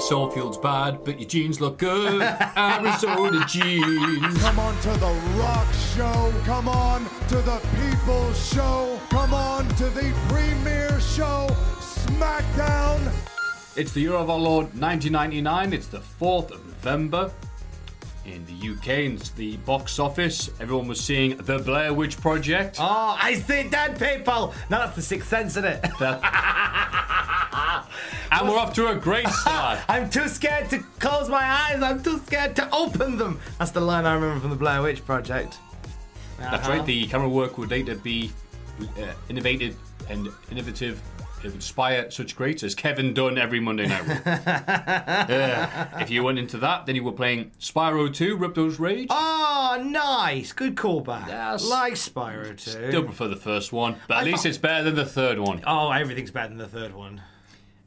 Your soul feels bad, but your jeans look good. Arizona jeans. Come on to the rock show. Come on to the people show. Come on to the premiere show. SmackDown. It's the year of our Lord 1999. It's the 4th of November. In the UK, and it's the box office. Everyone was seeing The Blair Witch Project. Oh, I see dead people. Now that's the sixth sense, isn't it? And we're off to a great start. I'm too scared to close my eyes. I'm too scared to open them. That's the line I remember from the Blair Witch Project. That's right, the camera work would later be uh, innovative and innovative. It would inspire such greats as Kevin Dunn every Monday night. Uh, if you went into that, then you were playing Spyro 2, Ripto's Rage. Oh, nice. Good callback. Yes. Like Spyro 2. Still prefer the first one, but at I least it's better than the third one. Oh, everything's better than the third one.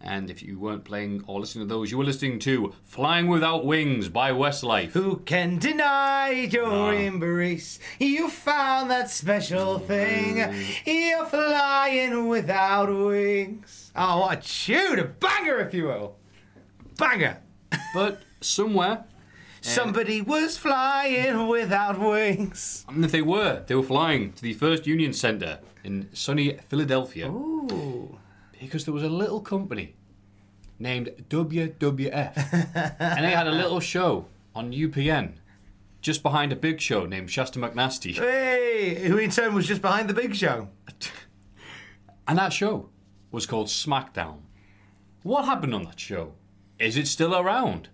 And if you weren't playing or listening to those, you were listening to Flying Without Wings by Westlife. Who can deny your embrace? You found that special thing. You're flying without wings. Oh, what a tune! A banger, if you will. Banger. But somewhere, eh, Somebody was flying without wings. and if they were, they were flying to the First Union Center in sunny Philadelphia. Ooh. Because there was a little company named WWF. and they had a little show on UPN just behind a big show named Shasta McNasty. Hey, who in turn was just behind the big show. And that show was called SmackDown. What happened on that show? Is it still around?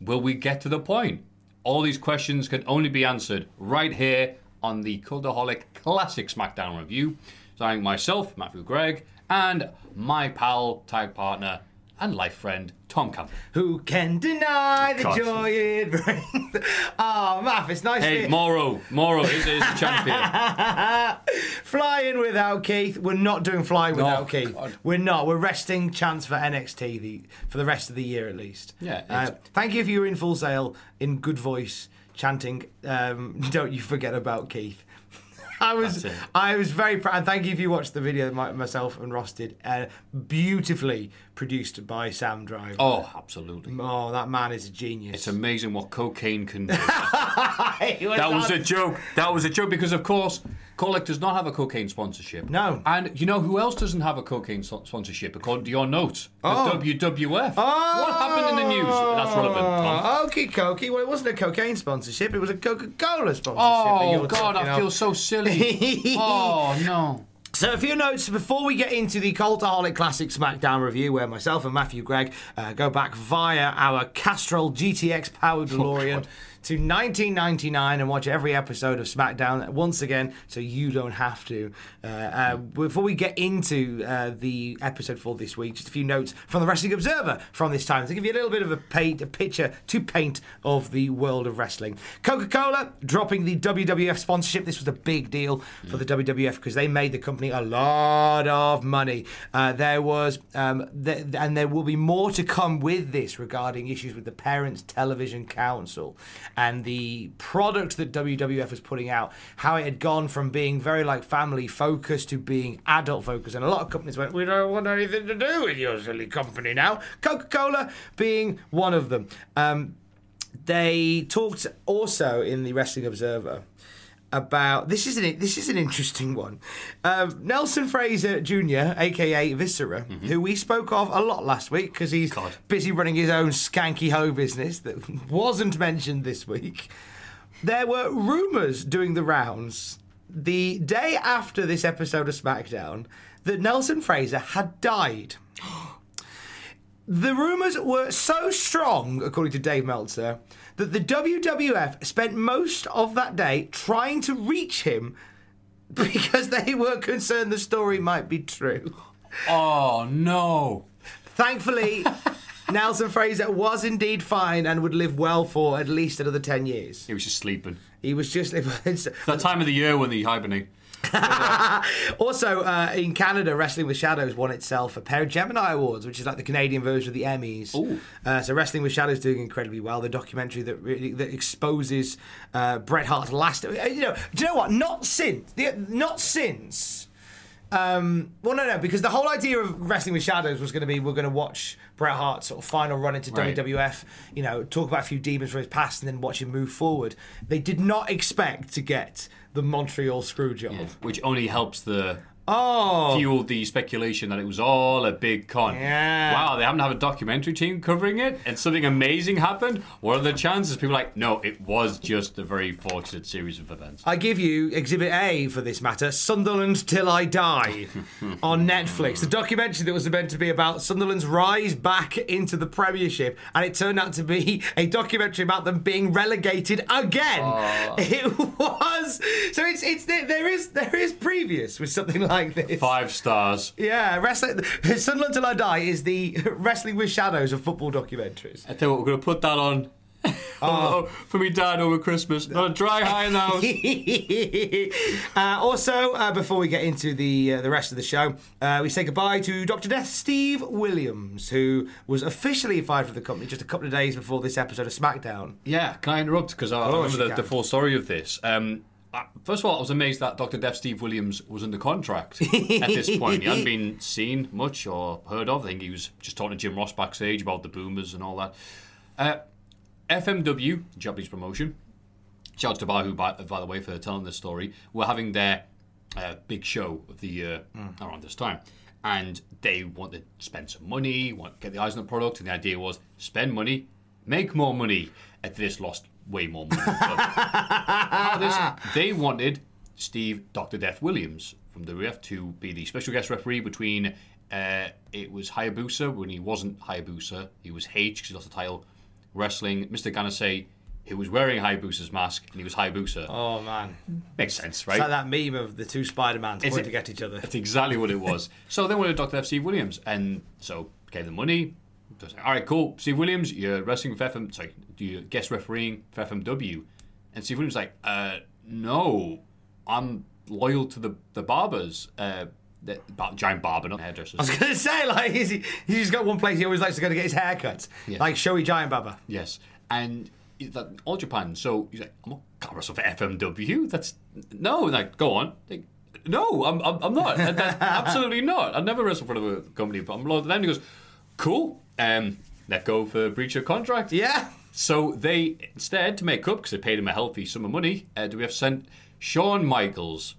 Will we get to the point? All these questions can only be answered right here on the Cultaholic Classic SmackDown review, starring myself, Matthew Gregg, and my pal, tag partner, and life friend, Tom Campbell. Who can deny the God. joy it brings? Oh, Math, it's nice to Hey, Moro, Moro is, is champion. Flying without Keith. We're not doing flying without Keith. God. We're not. We're resting chance for NXT the, for the rest of the year at least. Yeah, Uh, thank you if you were in full sail in good voice chanting. Um, don't you forget about Keith. I was I was very proud. And thank you if you watched the video that my, myself and Ross did. Uh, beautifully produced by Sam Driver. Oh, absolutely. Oh, that man is a genius. It's amazing what cocaine can do. That That was a joke. That was a joke because, of course, Colic does not have a cocaine sponsorship. No. And you know who else doesn't have a cocaine so- sponsorship, according to your notes? The Oh. WWF. Oh. What happened in the news? That's relevant, Tom. Oh, Okie dokie. Well, it wasn't a cocaine sponsorship. It was a Coca Cola sponsorship. Oh, God, I feel so silly. oh, no. So, a few notes before we get into the Cultaholic Classic SmackDown review, where myself and Matthew Gregg uh, go back via our Castrol GTX powered DeLorean to 1999 and watch every episode of SmackDown once again, so you don't have to. Uh, uh, before we get into uh, the episode for this week, just a few notes from the Wrestling Observer from this time to give you a little bit of a, paint, a picture to paint of the world of wrestling. Coca Cola dropping the WWF sponsorship. This was a big deal for the WWF because they made the company a lot of money. Uh, there was, um, th- and there will be more to come with this regarding issues with the Parents Television Council. And the product that WWF was putting out, how it had gone from being very like family focused to being adult focused. And a lot of companies went, We don't want anything to do with your silly company now. Coca Cola being one of them. Um, they talked also in the Wrestling Observer about this is an it this is an interesting one. Um, Nelson Frazier Jr., aka Viscera, who we spoke of a lot last week because he's God. busy running his own skanky hoe business that wasn't mentioned this week. There were rumours doing the rounds the day after this episode of SmackDown that Nelson Frazier had died. The rumours were so strong, according to Dave Meltzer, that the WWF spent most of that day trying to reach him because they were concerned the story might be true. Oh no! Thankfully, Nelson Frazier was indeed fine and would live well for at least another 10 years. He was just sleeping. He was just. That time of the year when they hibernate. Also, uh, in Canada, Wrestling with Shadows won itself a pair of Gemini Awards, which is like the Canadian version of the Emmys. Uh, so, Wrestling with Shadows doing incredibly well. The documentary that really, that exposes uh, Bret Hart's last. uh, You know, do you know what? Not since. The, not since. Um, well, no, no, because the whole idea of Wrestling with Shadows was going to be we're going to watch Bret Hart's sort of final run into Right. WWF, you know, talk about a few demons from his past and then watch him move forward. They did not expect to get the Montreal Screwjob. Which only helps the Oh, fuel the speculation that it was all a big con. Yeah. Wow, they haven't have a documentary team covering it, and something amazing happened. What are the chances? People are like, no, it was just a very fortunate series of events. I give you Exhibit A for this matter Sunderland Till I Die on Netflix. The documentary that was meant to be about Sunderland's rise back into the Premiership, and it turned out to be a documentary about them being relegated again. It was. So it's, it's there, there is there is previous with something like this. Five stars. Yeah, wrestling. Sunderland Till I Die is the Wrestling with Shadows of football documentaries. I tell you what, we're going to put that on. Oh, for me dad over Christmas. Not a dry high in the uh, also, uh, before we get into the uh, the rest of the show, uh, we say goodbye to Dr. Death Steve Williams, who was officially fired from the company just a couple of days before this episode of SmackDown. Yeah, can I interrupt? Because I, I course remember the, the full story of this. Um, first of all, I was amazed that Dr. Death Steve Williams was under contract at this point. He hadn't been seen much or heard of. I think he was just talking to Jim Ross backstage about the boomers and all that. Uh, FMW, Japanese promotion, shout out to Bahu, by, by the way, for telling this story. We're having their uh, big show of the year around this time. And they wanted to spend some money, want get the eyes on the product, and the idea was spend money, make more money. At this, lost way more money. But part of this, they wanted Steve Dr. Death Williams from the WF to be the special guest referee between. Uh, it was Hayabusa when he wasn't Hayabusa. He was H because he lost the title. Wrestling Mr. Ganase, who was wearing Hayabusa's mask and he was Hayabusa. Oh man, Makes sense, it's right? like that meme of the two Spider Mans pointing it- at each other. That's exactly what it was. so they wanted Dr. F. Steve Williams, and so gave them money. Like, All right, cool. Steve Williams, you're wrestling for FM. Sorry, do you guest refereeing for FMW? And Steve Williams was like, uh, no, I'm loyal to the the barbers. Uh, the bar- giant barber, not hairdressers. I was gonna say like he's, he's just got one place he always likes to go to get his hair cut, Yeah. like Shohei Giant Baba. Yes, and he's like, all Japan. So he's like, I'm not gonna wrestle for FMW. That's no. Like, go on. Like, no, I'm, I'm, I'm not. That- absolutely not. I've never wrestled for the company, but I'm loyal to them. He goes, cool. Um, let go for breach of contract. Yeah. So they instead to make up because they paid him a healthy sum of money. Uh, do we have sent Shawn Michaels?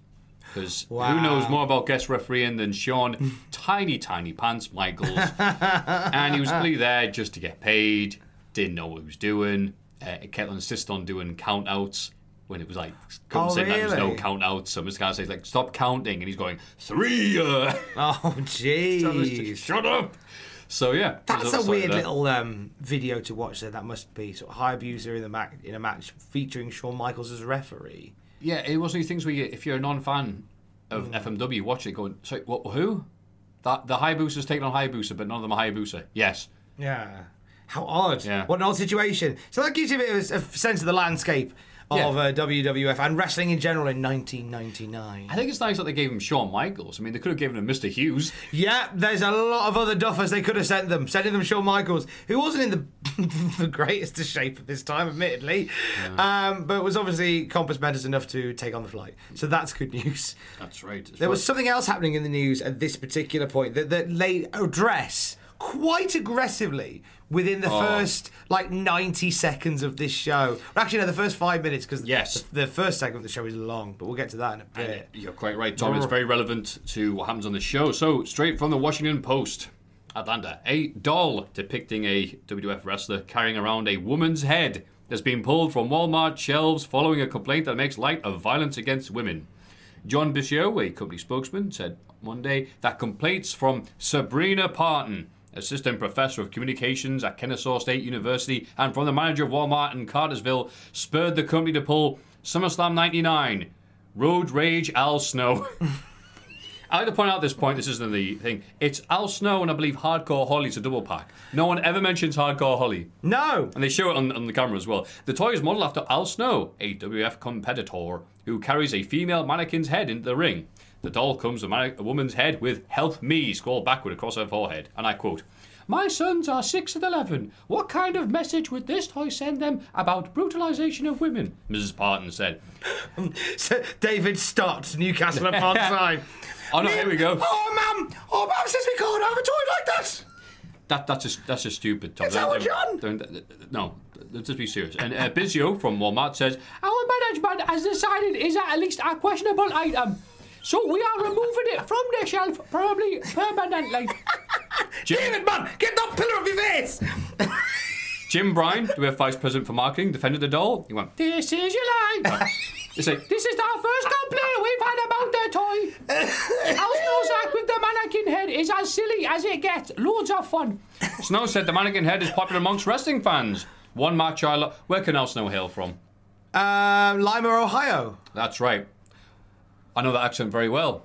Because who knows more about guest refereeing than Shawn Tiny Tiny Pants Michaels? and he was really there just to get paid. Didn't know what he was doing. Uh, kept on insisting on doing count outs when it was like couldn't Oh, say that there was no really? count outs. So Mr. Guy says like stop counting, and he's going three. Uh, Oh jeez. shut up. So yeah, That's a weird there. little um, video to watch. There, that must be sort of high abuser in the ma- in a match featuring Shawn Michaels as referee. Yeah, it was one of these things where you, if you're a non-fan of FMW, watch it going, sorry, what, who? That the Hayabusa's taking on high Hayabusa, but none of them are high Hayabusa. Yes. Yeah. How odd. Yeah. What an odd situation. So that gives you a bit of a sense of the landscape of Yeah. uh, WWF and wrestling in general in 1999. I think it's nice that they gave him Shawn Michaels. I mean, they could have given him Mr. Hughes. Yeah, there's a lot of other duffers they could have sent them. Sending them Shawn Michaels, who wasn't in the the greatest of shape at this time, admittedly, um, but was obviously compos mentis enough to take on the flight. So that's good news. That's right. There was something else happening in the news at this particular point that, that they address quite aggressively within the Oh. first like 90 seconds of this show. Actually, no, the first five minutes because Yes. the, the first segment of the show is long, but we'll get to that in a bit. You're quite right, Tom. It's very relevant to what happens on the show. So, straight from the Washington Post, Atlanta, a doll depicting a WWF wrestler carrying around a woman's head that's been pulled from Walmart shelves following a complaint that makes light of violence against women. John Biscio, a company spokesman, said Monday that complaints from Sabrina Parton, assistant professor of communications at Kennesaw State University, and from the manager of Walmart in Cartersville, spurred the company to pull SummerSlam 99, Road Rage Al Snow. I like to point out at this point, this isn't the thing. It's Al Snow and I believe Hardcore Holly's a double pack. No one ever mentions Hardcore Holly. No, And they show it on, on the camera as well. The toy is modeled after Al Snow, a WF competitor who carries a female mannequin's head into the ring. The doll comes a manne- a woman's head with "Help me" scrawled backward across her forehead, and I quote. My sons are 6 and 11. What kind of message would this toy send them about brutalization of women? Mrs. Parton said. So, David Stott, Newcastle upon Tyne. Oh no, here we go. Oh, mum! Oh, mum says we can't have a toy like that! That, that's just that's just stupid. Tom. It's our John. Don't- don't- no, let's just be serious. And uh, Bizio from Walmart says our management has decided is that at least a questionable item, so we are removing it from the shelf, probably permanently. Jim, David, man, get that pillar off your face! Jim Byrne, WF Vice President for Marketing, defended the doll. He went, "This is your line." It's like, this is our first complaint we've had about the toy. Al Snow's act with the mannequin head is as silly as it gets. Loads of fun. Snow said the mannequin head is popular amongst wrestling fans. One match I lo- Where can Al Snow hail from? Um, Lima, Ohio. That's right. I know that accent very well.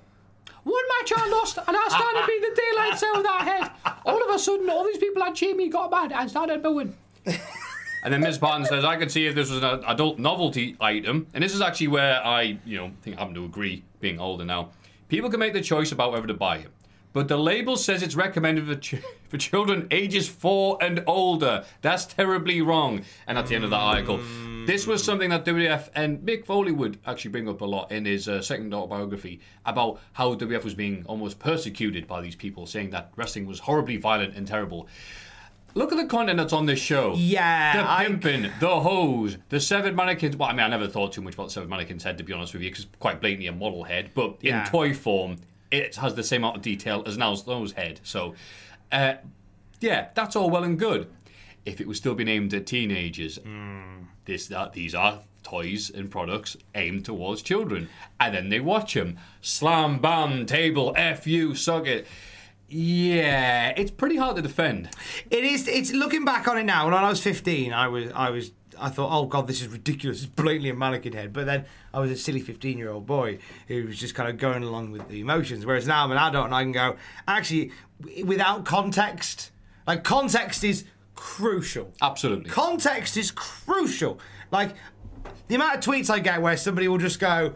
One match I lost, and I started being the daylights out of that head. All of a sudden, all these people had cheered me, got mad, and started booing. And then Ms. Barton says, I could see if this was an adult novelty item. And this is actually where I, you know, think I happen to agree, being older now. People can make the choice about whether to buy it. But the label says it's recommended for, ch- for children ages four and older. That's terribly wrong. And at the end of that article, this was something that WWF and Mick Foley would actually bring up a lot in his uh, second autobiography about how WWF was being almost persecuted by these people, saying that wrestling was horribly violent and terrible. Look at the content that's on this show. Yeah, The I- pimping, the hose, the severed mannequins. Well, I mean, I never thought too much about the severed mannequin's head, to be honest with you, because quite blatantly a model head. But in toy form, it has the same amount of detail as Al Snow's head. So, uh, yeah, that's all well and good. If it was still being aimed at teenagers, this that these are toys and products aimed towards children, and then they watch them. Slam, bam, table, f you, suck it. Yeah, it's pretty hard to defend. It is. It's looking back on it now. When I was 15, I was, I was, I thought, oh god, this is ridiculous. It's blatantly a mannequin head. But then I was a silly 15 year old boy who was just kind of going along with the emotions. Whereas now I'm an adult and I can go, actually, without context, like context is crucial. Absolutely. Context is crucial. Like the amount of tweets I get where somebody will just go,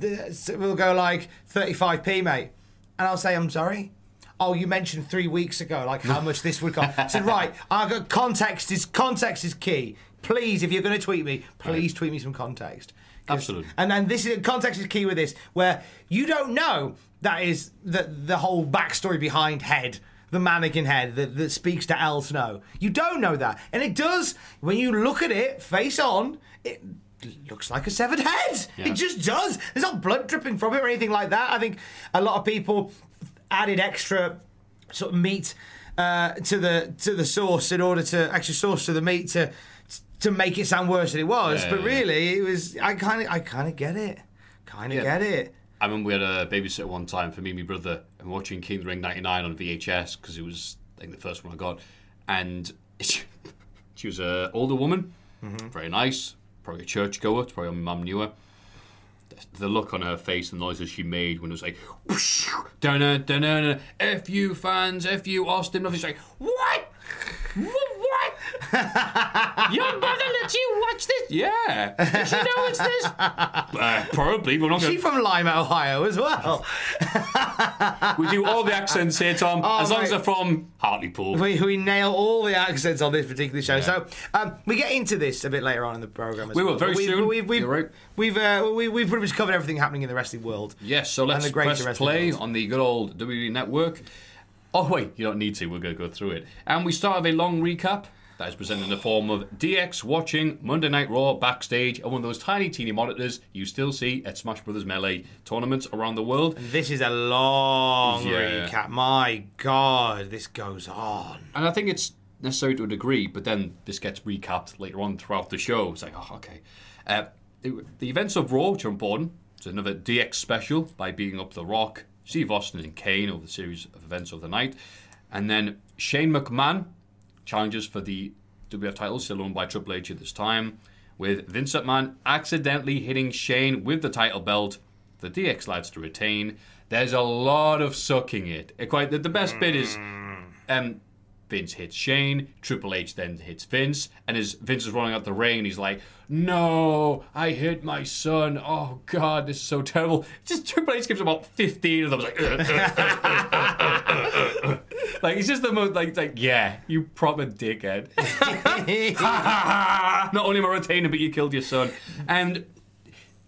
will go like 35p, mate, and I'll say, I'm sorry. Oh, you mentioned three weeks ago, like how much this would cost. I said, right, I got context is context is key. Please, if you're going to tweet me, please tweet me some context. Absolutely. And then this is context is key with this, where you don't know that is the the whole backstory behind Head, the mannequin head that, that speaks to Al Snow. You don't know that, and it does when you look at it face on. It looks like a severed head. It just does. There's not blood dripping from it or anything like that. I think a lot of people added extra sort of meat uh, to the to the sauce in order to extra sauce to the meat to to make it sound worse than it was. Yeah, but yeah. really, it was. I kind of I kind of get it. Kind of Yeah. get it. I remember we had a babysitter one time for me and my brother and watching King of the Ring 99 on VHS because it was, I think, the first one I got. And she, she was an older woman, mm-hmm. very nice, probably a churchgoer, it's probably my mum knew her. The- look on her face, the noises she made when it was like, whoosh, dun dun dun F you fans, F you Austin. She's like, what? What? what? Your mother Did you watch this? Yeah. Did you know it's this? Uh, probably. We're not She going from Lima, Ohio, as well. We do all the accents here, Tom. Oh, as long as they're from Hartlepool. We, we nail all the accents on this particular show. So um, we get into this a bit later on in the program. As We will, well. very But we've, soon. We've, we've, You're right. We've uh, we, we've pretty much covered everything happening in the wrestling world. Yes, so let's the press play world. on the good old WWE Network. Oh, wait, you don't need to. We're going to go through it. And we start with a long recap that is presented in the form of DX watching Monday Night Raw backstage on one of those tiny, teeny monitors you still see at Smash Brothers Melee tournaments around the world. This is a long Yeah. recap. My God, this goes on. And I think it's necessary to a degree, but then this gets recapped later on throughout the show. It's like, oh, okay. Uh, the, the events of Raw, which are important, it's another DX special by beating up The Rock, Steve Austin, and Kane over the series of events of the night. And then Shane McMahon challenges for the WF title, still owned by Triple H at this time, with Vince McMahon accidentally hitting Shane with the title belt. The DX lads to retain. There's a lot of sucking it. It quite the, the best bit is um, Vince hits Shane, Triple H then hits Vince, and as Vince is running out the ring, he's like, "No, I hit my son. Oh God, this is so terrible." Just Triple H gives about fifteen of them. Like, like he's just the most like like yeah, you proper dickhead. Not only am I retaining, but you killed your son, and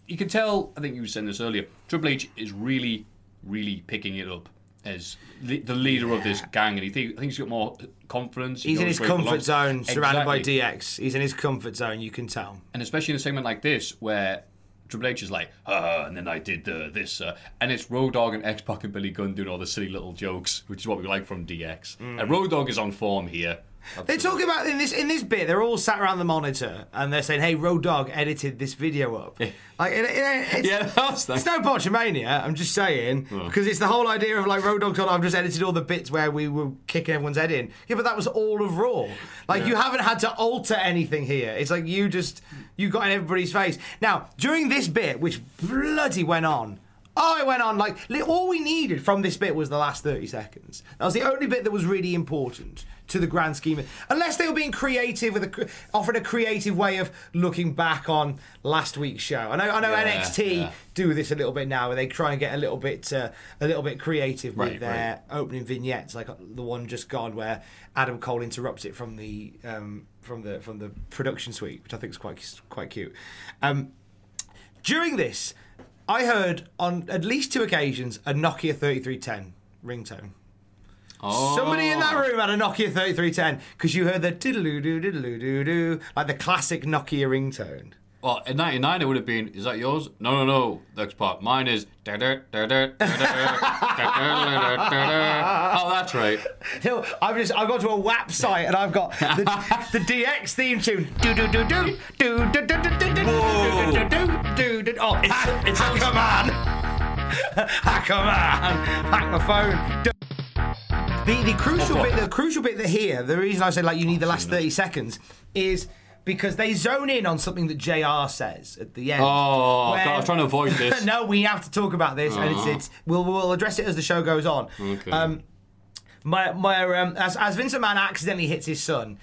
you can tell. I think you were saying this earlier. Triple H is really, really picking it up as the, the leader of this gang, and he think, I think he's got more confidence. He He's in his comfort belongs. zone, surrounded by DX. He's in his comfort zone. You can tell. and especially in a segment like this where Triple H is like, ah, and then I did uh, this, uh, and it's Road Dogg and X Pac and Billy Gunn doing all the silly little jokes, which is what we like from DX. And Road Dogg is on form here. They're talking about in this in this bit. They're all sat around the monitor and they're saying, "Hey, Road Dogg edited this video up." Like, it, it, it's, Yeah, that's it's no botchamania. I'm just saying because it's the whole idea of like Road gone. I've just edited all the bits where we were kicking everyone's head in. Yeah, but that was all of Raw. Like you haven't had to alter anything here. It's like you just you got in everybody's face. Now during this bit, which bloody went on. Oh, it went on like all we needed from this bit was the last 30 seconds. That was the only bit that was really important to the grand scheme. Of, unless they were being creative with a offered a creative way of looking back on last week's show. I know I know Yeah, NXT yeah. do this a little bit now, where they try and get a little bit uh, a little bit creative with Right, their opening vignettes, like the one just gone where Adam Cole interrupts it from the um, from the from the production suite, which I think is quite quite cute. Um, during this, I heard on at least two occasions a Nokia 3310 ringtone. Oh. Somebody in that oh. room had a Nokia 3310 because you heard the diddle doo diddle doo doo like the classic Nokia ringtone. Well, in '99 it would have been. Is that yours? No, no, no. Next part. Mine is. Oh, that's right. Know, I've just I've gone to a WAP site and I've got the, the DX theme tune. Do do do do do do do do do do do do do. Oh, hack, it sounds- hacker man, hacker man, hack my phone. The the crucial bit, the crucial bit that here, the reason I say like you need the last thirty seconds is because they zone in on something that Jr. says at the end. Oh, where- God, I was trying to avoid this. no, we have to talk about this, and it's, it's we'll we'll address it as the show goes on. Okay. Um, my my um, as as Vincent Man accidentally hits his son,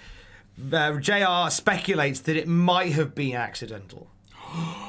uh, Jr. speculates that it might have been accidental.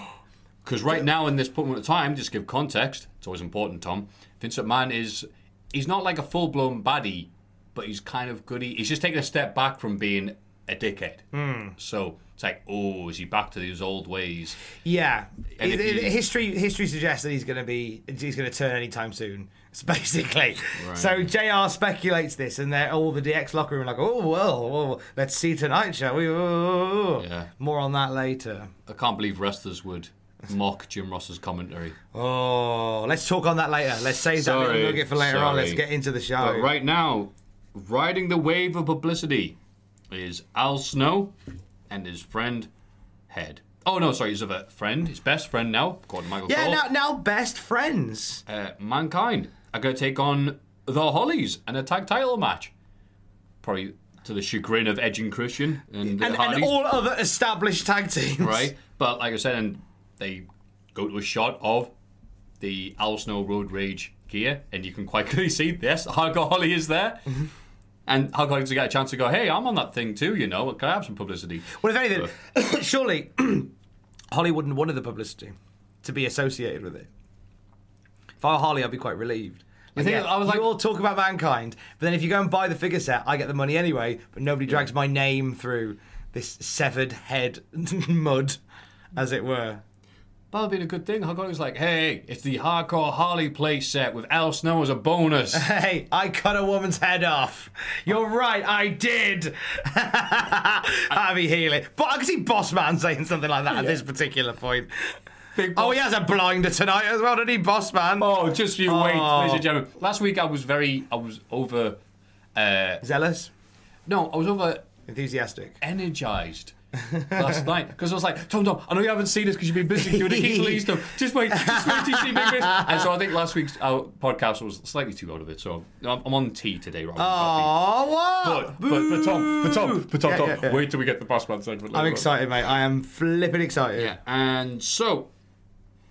Because right now, in this point of time, just give context. It's always important, Tom. Vincent Mann is. He's not like a full blown baddie, but he's kind of goody. He's just taking a step back from being a dickhead. Hmm. So it's like, oh, is he back to his old ways? Yeah, And It- it- you- history history suggests that he's going to be he's going to turn anytime soon. Basically, so Jr. speculates this, and they're all the DX locker room are like, oh well, well, let's see tonight, shall we? Oh, Yeah. More on that later. I can't believe wrestlers would mock Jim Ross's commentary. Oh, let's talk on that later. Let's save that little nugget for later on. Let's get into the show. But right now, riding the wave of publicity is Al Snow and his friend Head. Oh no, sorry, his a friend, his best friend now, according to Michael Yeah, Cole. now now best friends. uh, Mankind are going to take on the Hollies in a tag title match. Probably to the chagrin of Edge and Christian and the And, and all other established tag teams. right? But like I said, and they go to a shot of the Al Snow Road Rage gear, and you can quite clearly see, Hardcore Holly is there. And Hulk Hogan to get a chance to go, hey, I'm on that thing too, you know. Can I have some publicity? Well, if anything, surely Hollywood wouldn't wanted the publicity to be associated with it. If I were Holly, I'd be quite relieved. Like, yeah, I was like- you all talk about mankind, but then if you go and buy the figure set, I get the money anyway. But nobody drags my name through this severed head mud, as it were. That'd been a good thing. Hulk Hogan's like, hey, it's the hardcore Harley play set with Al Snow as a bonus. Hey, I cut a woman's head off. You're right, I did. Be healing. But I can see Boss Man saying something like that at this particular point. Oh, he has a blinder tonight as well, doesn't he, Boss Man? Oh, just you wait, Oh. ladies and gentlemen. Last week I was very, I was over, uh, Zealous, no, I was over enthusiastic. energized last night because I was like, Tom, Tom, I know you haven't seen this because you've been busy doing the of stuff. Just wait, just wait till you see Miss. And so I think last week's podcast was slightly too out of it. So I'm, I'm on tea today rather than coffee. Oh, what? But, but, but Tom, but Tom, but Tom, Yeah, Tom, yeah, yeah. wait till we get the boss man segment. I'm excited, mate. I am flipping excited. Yeah, and so,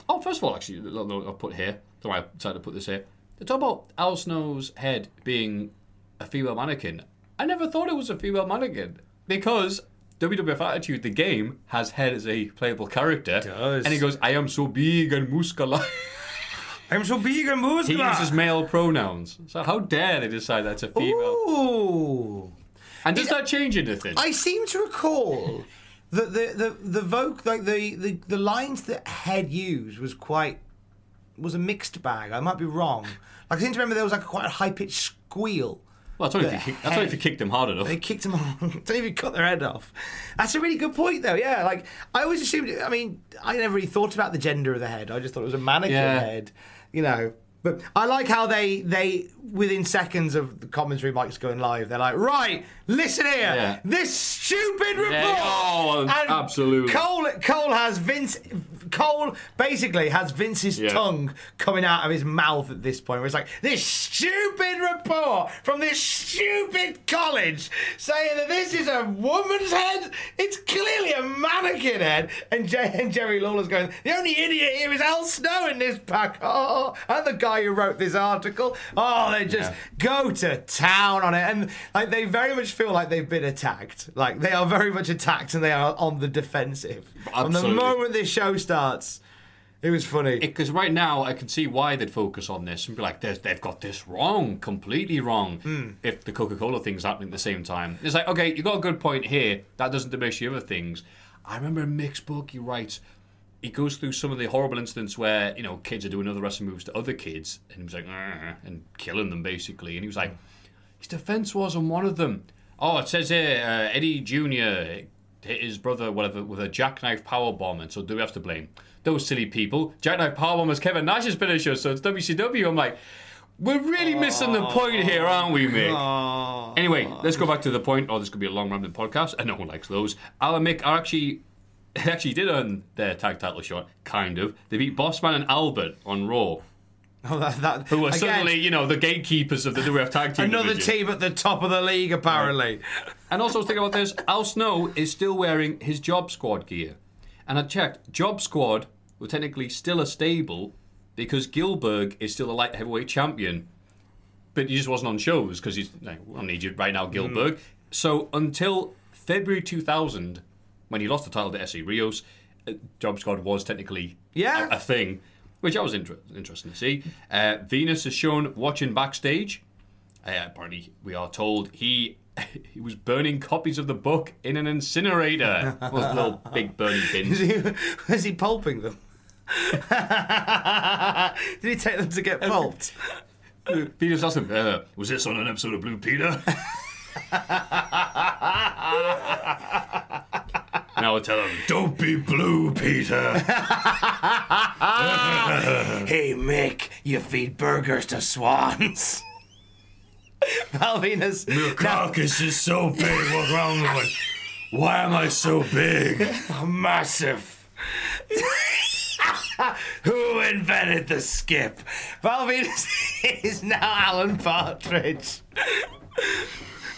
oh, first of all, actually, a little note I'll put here. Know why I decided to put this here. They talk about Al Snow's head being a female mannequin. I never thought it was a female mannequin because WWF Attitude, the game, has head as a playable character. does. And he goes, I am so big and muscular. I'm so big and muscular. he uses male pronouns. So how dare they decide that's a female? Ooh. And does that change anything? I seem to recall that the the the voc like the, the the lines that Head used was quite was a mixed bag. I might be wrong. Like, I seem to remember there was like quite a high pitched squeal. Well, that's only, if you, kick- that's only if you kicked him hard enough. They kicked him off. Don't even cut their head off. That's a really good point, though. Yeah, like I always assumed. I mean, I never really thought about the gender of the head. I just thought it was a mannequin Yeah. head. You know. But I like how they they within seconds of the commentary mics going live, they're like, right, listen here, Yeah. this stupid report. Yeah, oh, absolutely. Cole Cole has Vince. Cole basically has Vince's Yeah. tongue coming out of his mouth at this point. Where it's like this stupid report from this stupid college saying that this is a woman's head. It's clearly a mannequin head. And, Jer- and Jerry Lawler's going, the only idiot here is Al Snow in this pack. Oh, and the guy who wrote this article. Oh, they just Yeah. go to town on it, and like they very much feel like they've been attacked. Like they are very much attacked, and they are on the defensive. From the moment this show starts, it was funny. Because right now, I can see why they'd focus on this and be like, "There's- they've got this wrong, completely wrong. Hmm. If the Coca Cola thing's happening at the same time, it's like, okay, you got a good point here. That doesn't diminish the other things. I remember in Mick's book, he writes, he goes through some of the horrible incidents where you know kids are doing other wrestling moves to other kids, and he was like, and killing them basically. And he was like, his defense was on one of them. Oh, it says here uh, Eddie Jr. hit his brother whatever with a jackknife power bomb, and so do we have to blame those silly people? Jackknife power bomb is Kevin Nash's finisher, so it's WCW. I'm like, we're really missing the point here, aren't we, Mick? Anyway, let's go back to the point. Oh, this could be a long rambling podcast, and no one likes those. Al and Mick are actually. They actually did earn their tag title shot, kind of. They beat Bossman and Albert on Raw, Oh, that, that, who were again, suddenly, you know, the gatekeepers of the WF tag team. another division. team at the top of the league, apparently. And also, think about this: Al Snow is still wearing his Job Squad gear, and I checked. Job Squad were technically still a stable because Gillberg is still a light heavyweight champion, but he just wasn't on shows because he's like, "We don't need you right now, hmm. Gillberg." So until February 2000, when he lost the title to Essa Rios, uh, Job Squad was technically Yeah. a, a thing, which I was inter- interesting to see. Uh, Venis is shown watching backstage. Uh, apparently, we are told he he was burning copies of the book in an incinerator. Little big burning Is he, is he pulping them? Did he take them to get pulped? Venis asked him, uh, "Was this on an episode of Blue Peter?" Now I tell him, "Don't be Blue Peter." hey, Mick, you feed burgers to swans. Val Venis. Your cock is just so big. What's wrong with it? Why am I so big? massive. Who invented the skip? Val is now Alan Partridge.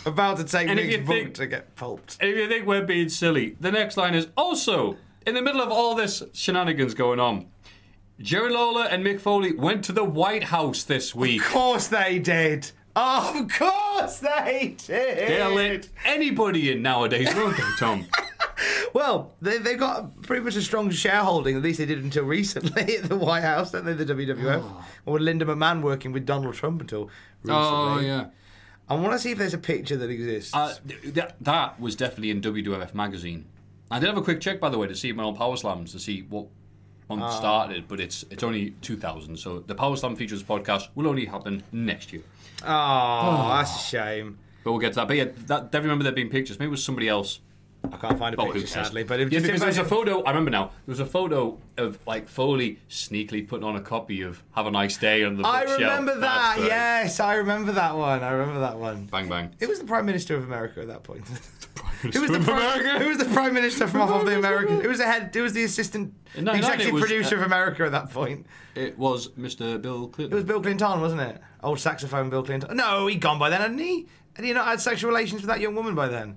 About to take And Mick's book think- to get pulped. If you think we're being silly, the next line is also in the middle of all this shenanigans going on. Jerry Lawler and Mick Foley went to the White House this week. Of course they did. Of course they did. They'll let anybody in nowadays, won't they, Tom? Well, they, they've got pretty much a strong shareholding, at least they did until recently at the White House, don't they, the WWF? Or oh. with Linda McMahon working with Donald Trump until oh, recently. oh, yeah. I want to see if there's a picture that exists. Uh, th- that, that was definitely in WWF magazine. I did have a quick check, by the way, to see my old Power Slams to see what month started, but it's it's only 2000. So the Power Slam Features podcast will only happen next year. oh, that's a shame. But we'll get to that. But yeah, that, remember there being pictures. Maybe it was somebody else. I can't find a Oh, picture, sadly. But it yeah, because there was a photo. I remember now. There was a photo of like Foley sneakily putting on a copy of "Have a Nice Day" on the I remember that. right. Yes, I remember that one. I remember that one. Bang bang. It was the Prime Minister of America at that point? Who was the prime. Who was the Prime Minister from off of the American? Who was the head? Who was the assistant, In the 99 it executive was, producer uh, of America at that point? It was Mr. Bill Clinton. It was Bill Clinton, wasn't it? Old saxophone Bill Clinton. No, he'd gone by then, hadn't he? Had he not had sexual relations with that young woman by then?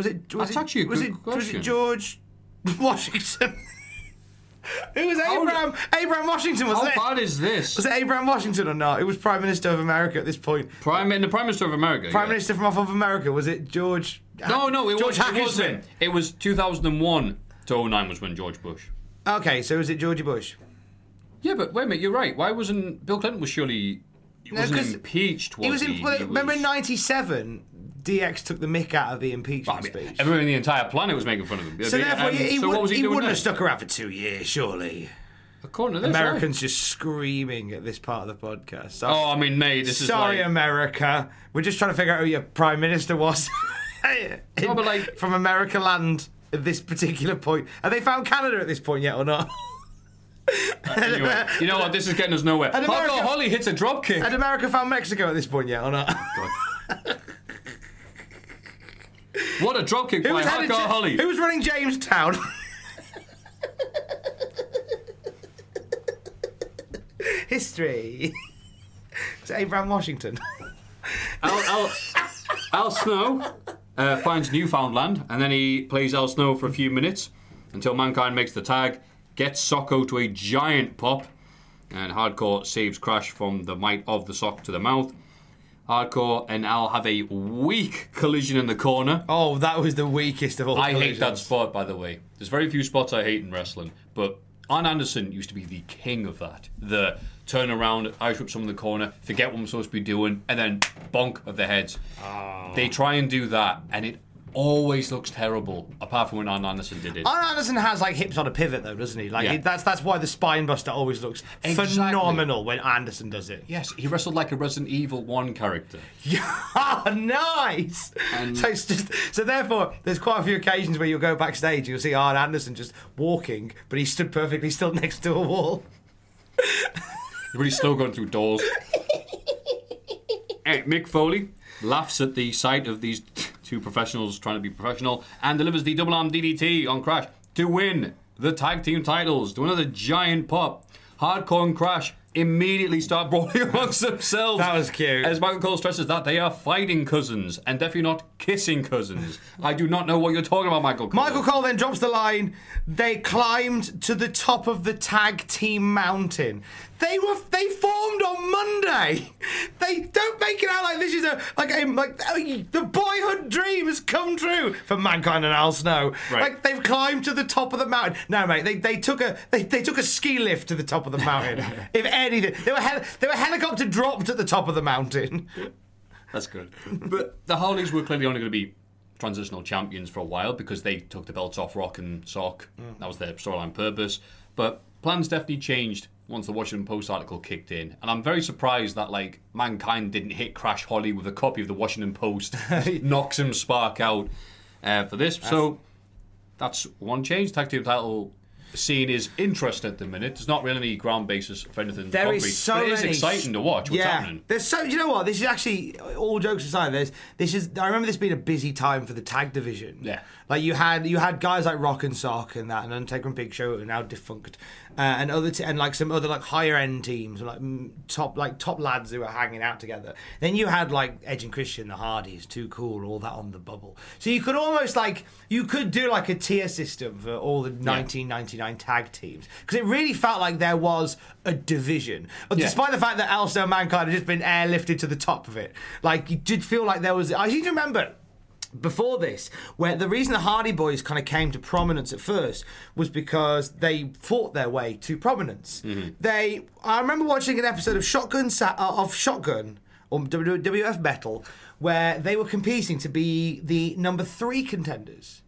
Was it? Was That's it, was it, Was it George Washington? it was How- Abraham. Abraham Washington, How wasn't it? bad is this? Was it Abraham Washington or not? It was Prime Minister of America at this point. Prime and the Prime Minister of America. Prime yeah. Minister from off of America. Was it George? No, no, it, George was, it wasn't. It was 2001 to 09 was when George Bush. Okay, so was it Georgie Bush? Yeah, but wait a minute, you're right. Why wasn't Bill Clinton was surely he No, wasn't impeached? Was He was. he? Well, He remember was- in '97, DX took the mick out of the impeachment I mean, speech. everyone in the entire planet was making fun of him. so therefore, um, he, so would, he, he wouldn't have stuck around for two years, surely. According to this, Americans just screaming at this part of the podcast. So- Oh, I mean, mate, this sorry, is like, America. We're just trying to figure out who your prime minister was. No, but like- from America land at this particular point. Have they found Canada at this point yet or not? Anyway, you know what? This is getting us nowhere. And America- Holly hits a drop kick. Had America found Mexico at this point yet or not? What a drop kick Who by Hardcore Ja- Holly. who was running Jamestown? History. It's Abraham Washington. Al, Al, Al Snow uh, finds Newfoundland, and then he plays Al Snow for a few minutes until Mankind makes the tag, gets Socko to a giant pop, and Hardcore saves Crash from the might of the sock to the mouth. Hardcore and Al have a weak collision in the corner. Oh, that was the weakest of all. I hate that spot, by the way. There's very few spots I hate in wrestling, but Arn Anderson used to be the king of that. The turn around, Irish whip someone in the corner, forget what I'm supposed to be doing, and then bonk of the heads. Ah. They try and do that, and it always looks terrible, apart from when Arn Anderson did it. Arn Anderson has like hips on a pivot though, doesn't he? Like Yeah. it- that's that's why the spine buster always looks Exactly. phenomenal when Anderson does it. Yes, he wrestled like a Resident Evil 1 character. Yeah, nice. And- so it's just so therefore, there's quite a few occasions where you'll go backstage, you'll see Arn Anderson just walking, but he stood perfectly still next to a wall. Really slow going through doors. Hey, Mick Foley laughs at the sight of these two professionals trying to be professional and delivers the double arm DDT on Crash to win the tag team titles to another giant pop. Hardcore and Crash immediately start brawling amongst themselves. That was cute. As Michael Cole stresses that they are fighting cousins and definitely not kissing cousins. I do not know what you're talking about, Michael Cole. Michael Cole then drops the line. They climbed to the top of the tag team mountain. They were they formed on Monday. They don't make it out like this is a like a like the boyhood dream has come true for mankind and Al Snow. Right. Like they've climbed to the top of the mountain. No, mate, they, they took a they, they took a ski lift to the top of the mountain. if anything, they were hel- they were helicopter dropped at the top of the mountain. That's good. But the Harleys were clearly only going to be transitional champions for a while because they took the belts off Rock and Sock. Mm. That was their storyline purpose. But plans definitely changed once the Washington Post article kicked in. And I'm very surprised that like Mankind didn't hit Crash Holly with a copy of the Washington Post, knocks him spark out uh, for this. So that's one change. Tag team title scene is interesting at the minute. There's not really any ground basis for anything There concrete. is so but it is exciting to watch what's yeah, happening. there's so. You know what? This is actually all jokes aside. There's this is. I remember this being a busy time for the tag division. Yeah. like you had you had guys like Rock and Sock and that, and Undertaker and Big Show are now defunct. Uh, and other t- and like some other like higher end teams, like top like top lads who were hanging out together. Then you had like Edge and Christian, the Hardys, Too Cool, all that on the bubble. So you could almost like you could do like a tier system for all the 1999 tag teams because it really felt like there was a division, Yeah. despite the fact that Alistair and Mankind had just been airlifted to the top of it. Like you did feel like there was. I seem to remember before this, where the reason the Hardy Boys kind of came to prominence at first was because they fought their way to prominence. They, I remember watching an episode of Shotgun Sa- uh, of Shotgun or WWF Metal, where they were competing to be the number three contenders.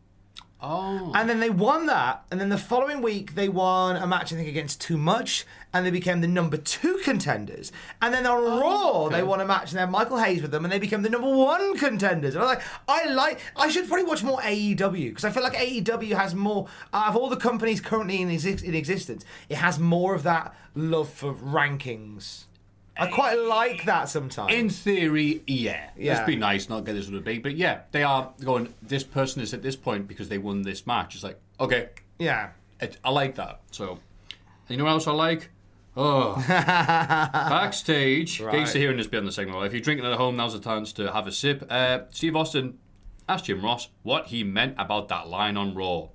Oh. And then they won that, and then the following week they won a match I think against Too Much, and they became the number two contenders. And then on oh, Raw they won a match, and they had Michael Hayes with them, and they became the number one contenders. And I was like, I like, I should probably watch more AEW because I feel like AEW has more out of all the companies currently in, exi- in existence. It has more of that love for rankings. I quite like that sometimes. In theory, yeah. Yeah. Let's be nice, not get this sort of big. But yeah, they are going, this person is at this point because they won this match. It's like, okay, yeah. it, I like that. So, you know what else I like? Oh, backstage. Get used to hearing this bit on the segment. If you're drinking at home, now's the chance to have a sip. Uh, Steve Austin asked Jim Ross what he meant about that line on Raw.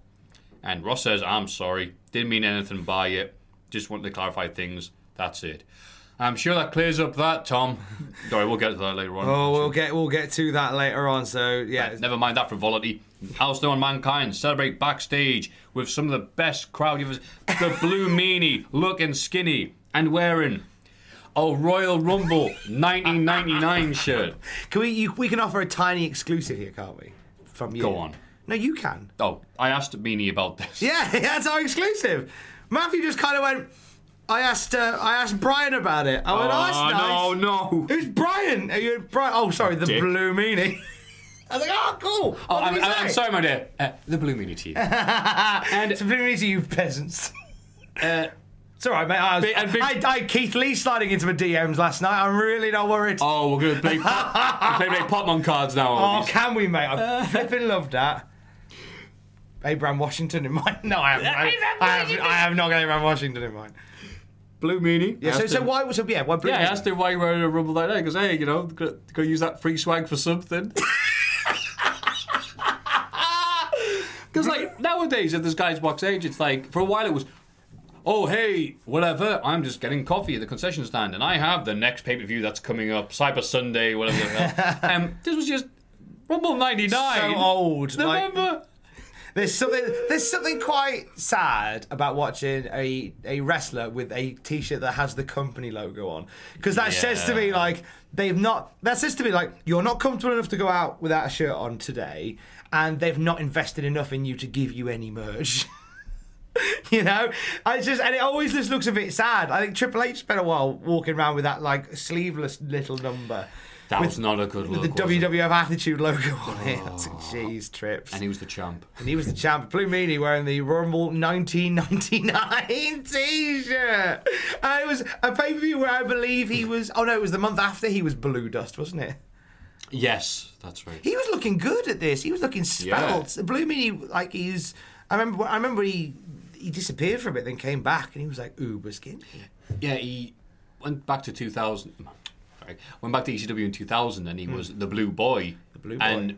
And Ross says, I'm sorry. Didn't mean anything by it. Just wanted to clarify things. That's it. I'm sure that clears up that, Tom. Sorry, we'll get to that later on. Oh, we'll get we'll get to that later on. So yeah, Never mind that frivolity. Alistair and Mankind celebrate backstage with some of the best crowd you've ever The Blue Meanie looking skinny and wearing a Royal Rumble 1999 shirt. Can we you, we can offer a tiny exclusive here, can't we? From you. Go on. No, you can. Oh, I asked Meanie about this. Yeah, that's our exclusive. Matthew just kind of went. I asked uh, I asked Brian about it. I went, oh, Oh, nice. no, no. Who's Brian? Are you Brian? Oh, sorry, the Dick. blue meanie. I was like, oh, cool. Oh, I'm, I'm, sorry, my dear. Uh, the Blue Meanie to you. And it's a blue meanie to you peasants. Uh, It's all right, mate. I, was, Big- and big- I, I had Keith Lee sliding into my DMs last night. I'm really not worried. oh, we're going to play, pop, play, play Pokemon cards now. Oh, can we, mate? I flipping loved that. Abraham Washington in mind? No, I haven't. I, I, have, I have not got Abraham Washington in mind. Blue Meanie. Yeah, so, so why? So yeah, why? Blue Yeah, I asked him why you wearing a rumble like that. Because hey, you know, go, go use that free swag for something. Because like nowadays, if there's guys backstage, it's like for a while it was, oh hey, whatever. I'm just getting coffee at the concession stand, and I have the next pay per view that's coming up, Cyber Sunday, whatever. the hell. um, this was just Rumble '99. So old, like- November. There's something. There's something quite sad about watching a a wrestler with a T-shirt that has the company logo on, because that says to me like they've not. That says to me like you're not comfortable enough to go out without a shirt on today, and they've not invested enough in you to give you any merch. you know, I just and it always just looks a bit sad. I think Triple H spent a while walking around with that like sleeveless little number. That with- was not a good look. the? WWF Attitude logo on it. That's jeez, trips. And he was the champ. And he was the champ. Blue Meanie wearing the Rumble 1999 t-shirt. And it was a pay-per-view where I believe he was... Oh, no, it was the month after he was Blue Dust, wasn't it? Yes, that's right. He was looking good at this. He was looking svelte. Blue Meanie, like, he's... I remember I remember he he disappeared for a bit, then came back, and he was like uber skinny. Yeah, he went back to 2000. Went back to ECW in 2000, and he was the Blue Boy. The. Blue Boy. And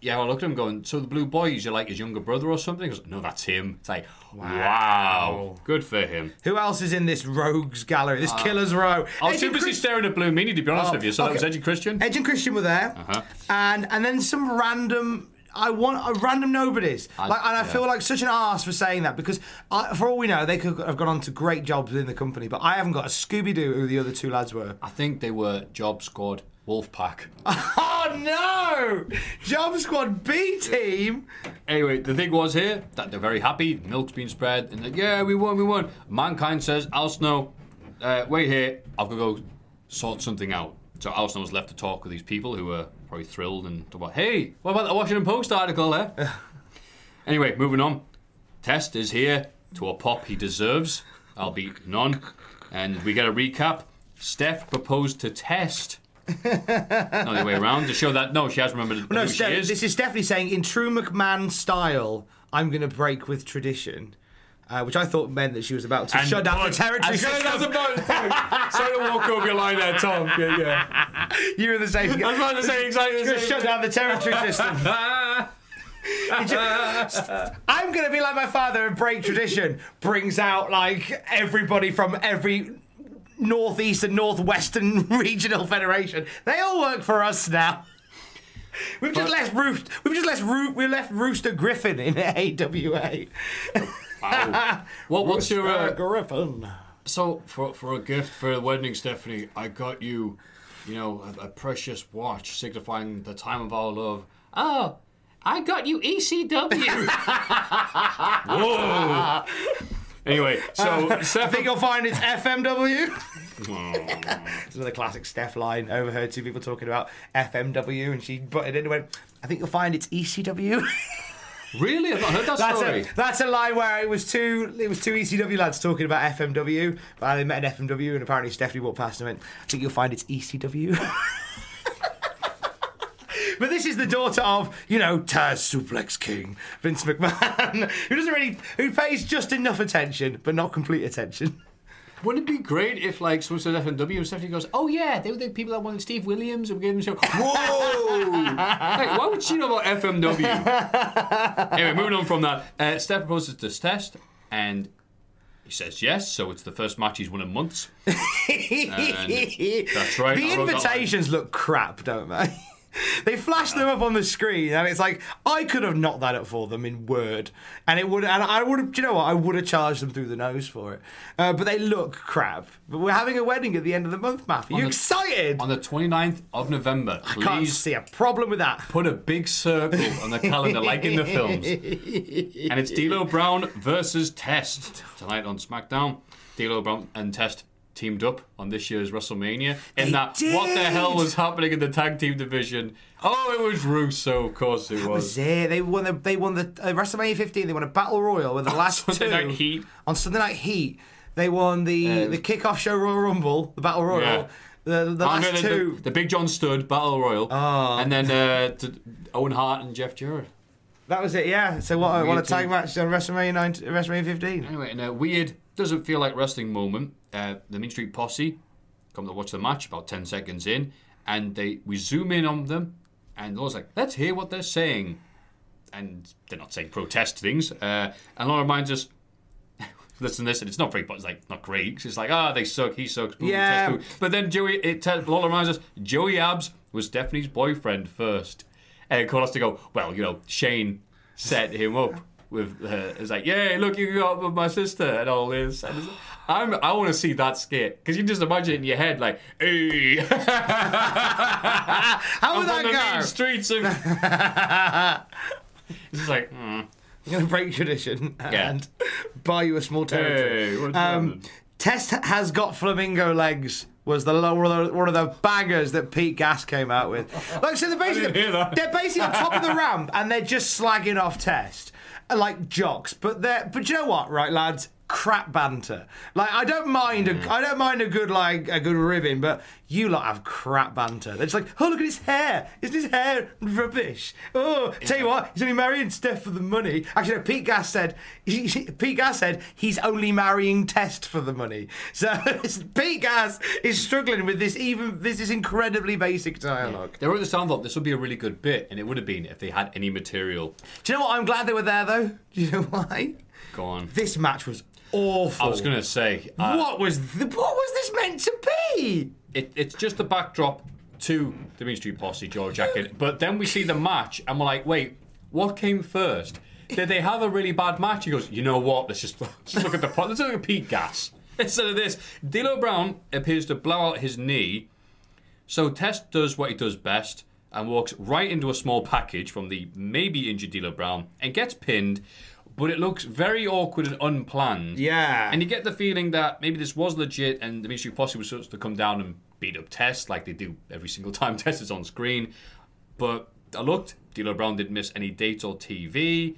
yeah, I looked at him going, "So the Blue Boy is you like his younger brother or something?" Like, "No, that's him." It's like, wow, good for him. Who else is in this rogues gallery, this killer's row? I was Edge too busy staring at Blue Meanie to be honest Oh, with you. So that okay. was Edgy Christian. Edge and Christian were there, Uh-huh. and and then some random. I want a random nobodies, I- like, and I yeah. feel like such an ass for saying that because, I, for all we know, they could have gone on to great jobs within the company. But I haven't got a Scooby Doo who the other two lads were. I think they were Job Squad Wolfpack. Oh no! Job Squad B team. Anyway, the thing was here that they're very happy. Milk's been spread, and like, yeah, we won, we won. Mankind says, Al Snow, uh, wait here. I've got to go sort something out. So Al Snow was left to talk with these people who were probably thrilled and talk about, hey, what about the Washington Post article there? anyway, moving on. Test is here to a pop he deserves, I'll albeit none. And we get a recap. Steph proposed to Test. Not the other way around to show that no, she has remembered No, who she is. this is definitely saying in true McMahon style. I'm going to break with tradition. Uh, which I thought meant that she was about to And shut down the territory And system. that's to walk over your line there, Tom. Yeah, yeah. you were the same. I was about to say exactly the same shut down the territory system. I'm gonna be like my father and break tradition. Brings out like everybody from every northeast and northwestern regional federation. They all work for us now. We've just left Roost. We've just left Roo- We left Rooster Griffin in AWA. Wow. What, what's your uh, Griffin? so for for a gift for a wedding, Stephanie? I got you, you know, a, a precious watch signifying the time of our love. Oh, I got you ECW. Whoa. Anyway, so I Steph, think you'll find it's FMW. it's another classic Steph line. Overheard two people talking about FMW, and she butted in and went, "I think you'll find it's ECW." really, I've not heard that That's story. a, that's a line where it was two it was two ECW lads talking about FMW, but they met an FMW, and apparently Stephanie walked past and went, "I think you'll find it's ECW." But this is the daughter of, you know, Taz Suplex King, Vince McMahon, who doesn't really, who pays just enough attention, but not complete attention. Wouldn't it be great if, like, someone said FMW and Stephanie goes, "Oh yeah, they were the people that wanted Steve Williams and we gave them a show." Whoa! like, why would she know about FMW? anyway, moving on from that, uh, Steph proposes this test, and he says yes. So it's the first match he's won in months. that's right, The invitations look crap, don't they? They flash them up on the screen, and it's like I could have knocked that up for them in Word, and it would, and I would have, you know what? I would have charged them through the nose for it. Uh, but they look crap. But we're having a wedding at the end of the month, Matthew. You excited? On the 29th of November, I Can't see a problem with that. put a big circle on the calendar, like in the films. And it's D'Lo Brown versus Test tonight on SmackDown. D'Lo Brown and Test teamed up on this year's WrestleMania. In They that, what the hell was happening in the tag team division? Oh, it was Russo, of course it was. was it. They won the they won the uh, WrestleMania 15. They won a battle royal with the last Sunday two Night Heat. on Sunday Night Heat. They won the Um, the kickoff show Royal Rumble, the battle royal. Yeah. The, the Oh, last the, two. the, the Big John Studd Battle Royal, Oh. and then uh, Owen Hart and Jeff Jarrett. That was it, yeah. So what? What a tag too. match on WrestleMania 19, WrestleMania 15. Anyway, in a weird, doesn't feel like wrestling moment, uh, the Mean Street Posse come to watch the match about 10 seconds in, and they we zoom in on them, and Lawler's like, let's hear what they're saying. And they're not saying protest things. Uh, and Lawler reminds us, listen to this, and it's not very, but it's like, not great. It's like, ah, they suck, he sucks, boo, Yeah. test. But then Joey, it tells, Lawler reminds us, Joey Abs was Stephanie's boyfriend first. And it caused us to go, well, you know, Shane set him up with her. it's like, yeah, look, you got up with my sister and all this. And I'm, I want to see that skit because you just imagine it in your head, like, hey, How would the that go? streets of. it's just like, hmm. I'm going to break tradition Yeah. and buy you a small territory. Hey, um. Test has got flamingo legs. Was the one of the, one of the bangers that Pete Gas came out with? Like so, they're basically they're basically on top of the ramp and they're just slagging off Test like jocks. But they're but you know what, right, lads? Crap banter. Like I don't mind Mm. a I don't mind a good like a good ribbing, but you lot have crap banter. They're just like, oh look at his hair. Isn't his hair rubbish? Oh, tell you what, he's only marrying Steph for the money. Actually, no, Pete Gas said Pete Gas said he's only marrying Test for the money. So Pete Gas is struggling with this even this is incredibly basic dialogue. They wrote this thought this would be a really good bit, and it would have been if they had any material. Do you know what? I'm glad they were there though. Do you know why? Go on. This match was awful. I was going to say, uh, what was the, what was this meant to be? it, it's just a backdrop to the Mean Street Posse, George Jacket. But then we see the match, and we're like, wait, what came first? Did they have a really bad match? He goes, you know what? Let's just, let's just look at the. Let's look at Pete Gas. Instead of this, D'Lo Brown appears to blow out his knee. So Test does what he does best and walks right into a small package from the maybe injured D'Lo Brown and gets pinned. But it looks very awkward and unplanned. Yeah. And you get the feeling that maybe this was legit and the Street Posse was supposed to come down and beat up Test like they do every single time Test is on screen. But I looked, D'Lo Brown didn't miss any dates or TV.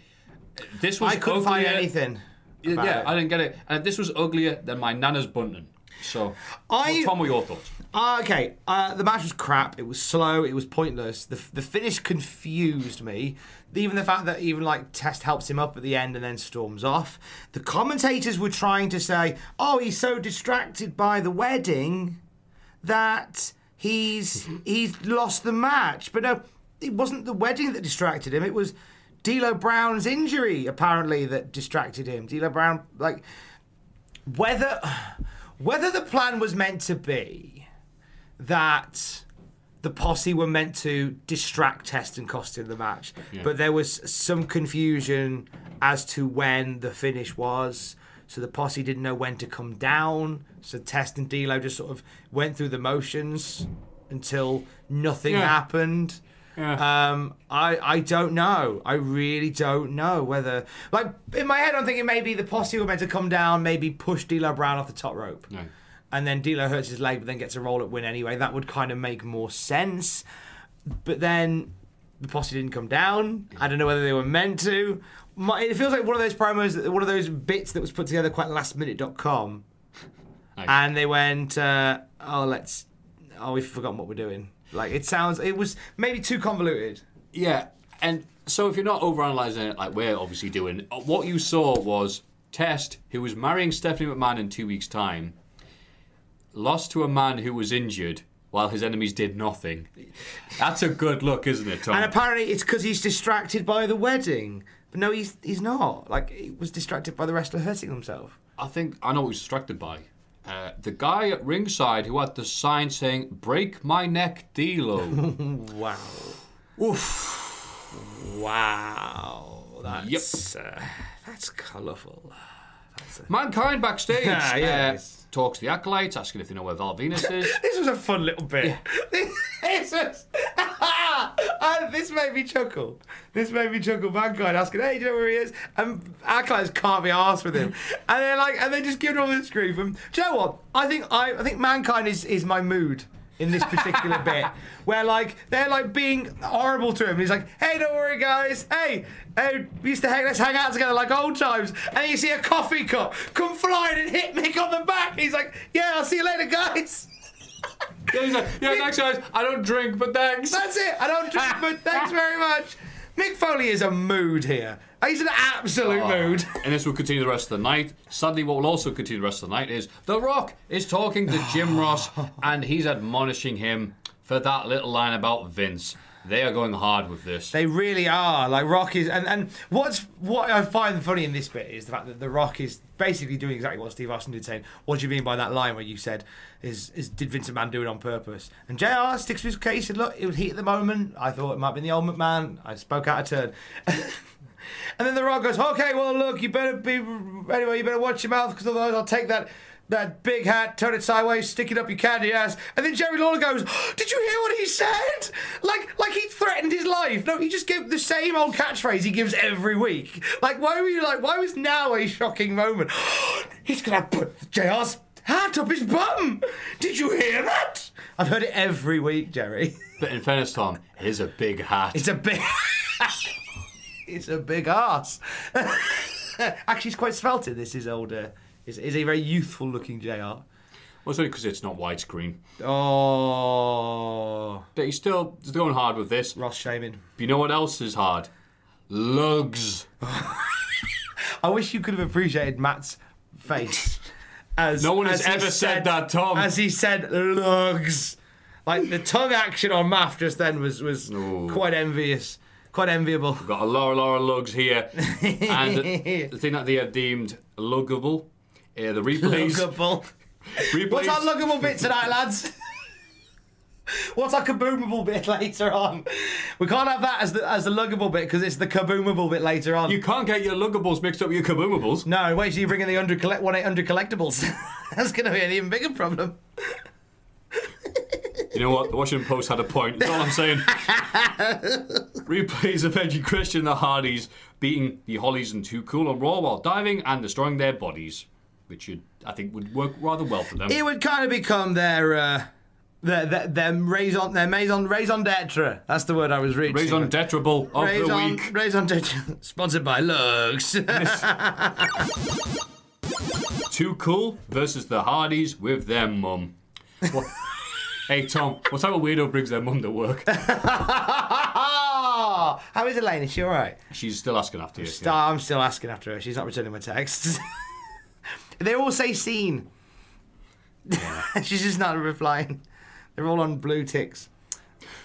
This was I couldn't find anything. Yeah, about yeah, it. I didn't get it. And this was uglier than my Nana's Bunton. So, I- well, Tom, what are your thoughts? Uh, okay, uh, the match was crap. It was slow. It was pointless. The the finish confused me. Even the fact that even like Test helps him up at the end and then storms off. The commentators were trying to say, "Oh, he's so distracted by the wedding that he's he's lost the match." But no, it wasn't the wedding that distracted him. It was D'Lo Brown's injury apparently that distracted him. D'Lo Brown, like whether whether the plan was meant to be that the posse were meant to distract Test and cost him the match, but there was some confusion as to when the finish was. So the posse didn't know when to come down. So Test and D'Lo just sort of went through the motions until nothing Yeah. happened. Yeah. Um, I I don't know. I really don't know whether like in my head I'm thinking maybe the posse were meant to come down, maybe push D'Lo Brown off the top rope, No. And then D'Lo hurts his leg, but then gets a roll up win anyway. That would kind of make more sense. But then the posse didn't come down. I don't know whether they were meant to. My, it feels like one of those promos, one of those bits that was put together quite lastminute.com. Nice. And they went, uh, oh, let's, oh, we've forgotten what we're doing. Like, it sounds, it was maybe too convoluted. Yeah, and so if you're not overanalyzing it like we're obviously doing, what you saw was Test, who was marrying Stephanie McMahon in two weeks' time, lost to a man who was injured while his enemies did nothing. That's a good look, isn't it, Tom? And apparently it's because he's distracted by the wedding. But no, he's he's not. Like, he was distracted by the wrestler hurting himself. I think I know what he was distracted by. Uh, the guy at ringside who had the sign saying "Break my neck, D'Lo." Wow. Oof. Wow. That's, yep. uh, that's colourful. Mankind backstage Ah, yes. uh, talks to the acolytes, asking if they know where Val Venis is. This was a fun little bit. this was. Ah, this made me chuckle. This made me chuckle. Mankind asking, "Hey, do you know where he is?" And Acolytes can't be asked with him, and they're like, and they just give him all this grief. And do you know what? I think I, I think Mankind is is my mood in this particular bit, where like they're like being horrible to him. And he's like, "Hey, don't worry, guys. Hey, hey, we used to hang, let's hang out together like old times." And you see a coffee cup come flying and hit Mick on the back. He's like, "Yeah, I'll see you later, guys." yeah, he's like, yeah, thanks guys. I don't drink, but thanks. That's it. I don't drink, but thanks very much. Mick Foley is a mood here. He's an absolute oh. mood. And this will continue the rest of the night. Sadly, what will also continue the rest of the night is The Rock is talking to Jim Ross and he's admonishing him for that little line about Vince. They are going hard with this. They really are. Like Rock is, and, and what's what I find funny in this bit is the fact that the Rock is basically doing exactly what Steve Austin did, saying, "What do you mean by that line where you said is is did Vincent McMahon do it on purpose?" And Jr. sticks to his case. Said, "Look, it was heat at the moment. I thought it might be the old McMahon. I spoke out of turn." And then the Rock goes, "Okay, well, look, you better be anyway. You better watch your mouth because otherwise I'll take that that big hat, turn it sideways, stick it up your candy ass." And then Jerry Lawler goes, "Did you hear what he said? Like, like he threatened his life. No, he just gave the same old catchphrase he gives every week. Like, why were you like? Why was now a shocking moment? He's gonna put JR's hat up his bum. Did you hear that? I've heard it every week, Jerry. But in fairness, Tom, it is a big hat. It's a big. it's a big ass. Actually, he's quite svelte. This is older. Uh, Is is a very youthful looking Jr. Well, it's only because it's not widescreen. Oh, But he's still he's going hard with this. Ross shaming. But you know what else is hard? Lugs. I wish you could have appreciated Matt's face. As No one has as ever said that, Tom. As he said, lugs. Like the tongue action on Math just then was was Ooh. quite envious, quite enviable. Got a lot, a lot of lugs here. and the, the thing that they have deemed luggable, uh, the replays. Luggable. replays What's our luggable bit tonight, lads? What's our kaboomable bit later on? We can't have that as the as the luggable bit because it's the kaboomable bit later on. You can't get your luggables mixed up with your kaboomables. no, wait till you bring in the under collect one eight hundred collectibles. That's going to be an even bigger problem. You know what? The Washington Post had a point. That's all I'm saying. Replays of Edgy Christian the Hardys beating the Hollies and Too Cool on Raw while diving and destroying their bodies, which would, I think would work rather well for them. It would kind of become their uh, their their, their raison their maison raison d'être. That's the word I was reading. Raison detrable of the week. raison d'être. Sponsored by Lux. Too Cool versus the Hardys with their mum. What- hey, Tom, what type of weirdo brings their mum to work? How is Elaine? Is she all right? She's still asking after you. St- I'm still asking after her. She's not returning my texts. They all say scene. She's just not replying. They're all on blue ticks.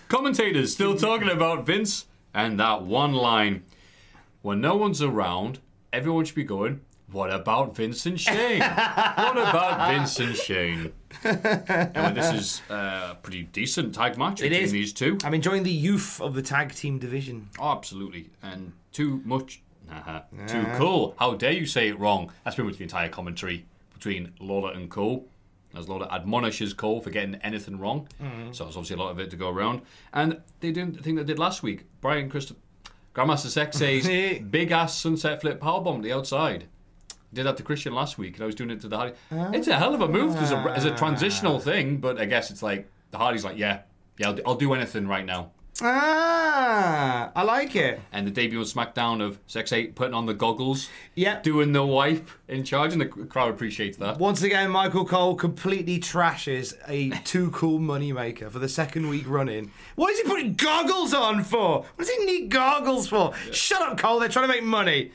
Commentators still talking about Vince and that one line. When no one's around, everyone should be going, What about Vince and Shane? what about Vince and Shane? Anyway, this is uh, a pretty decent tag match It between is. these two. I'm enjoying the youth of the tag team division. Oh, absolutely. And too much. Uh-huh. Nah, too cool. How dare you say it wrong? That's pretty much the entire commentary between Lawler and Cole. As Lawler admonishes Cole for getting anything wrong. Mm-hmm. So there's obviously a lot of it to go around. And they did the thing they did last week. Brian Christopher. Grandmaster Sexay's big ass sunset flip powerbomb to the outside. Did that to Christian last week, and I was doing it to the Hardy. It's a hell of a move as a, as a transitional ah. thing, but I guess it's like the Hardy's like, yeah, yeah, I'll, I'll do anything right now. Ah, I like it. and the debut on SmackDown of Sexay putting on the goggles, yeah, doing the wipe in charge, and the crowd appreciates that. Once again, Michael Cole completely trashes a too cool moneymaker for the second week running. What is he putting goggles on for? What does he need goggles for? Shut up, Cole. They're trying to make money.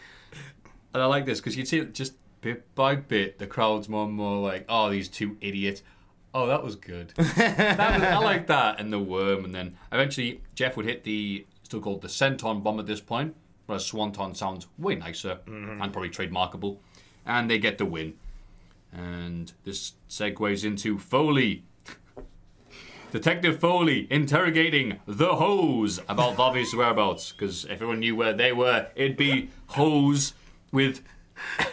And I like this because you see it just bit by bit, the crowd's more and more like, oh, these two idiots. Oh, that was good. that was, I like that. And the worm, and then eventually Jeff would hit the, still called the Senton bomb at this point, whereas Swanton sounds way nicer and probably trademarkable. And they get the win. And this segues into Foley. Detective Foley interrogating the hose about Bobby's whereabouts. Because if everyone knew where they were, it'd be hose with.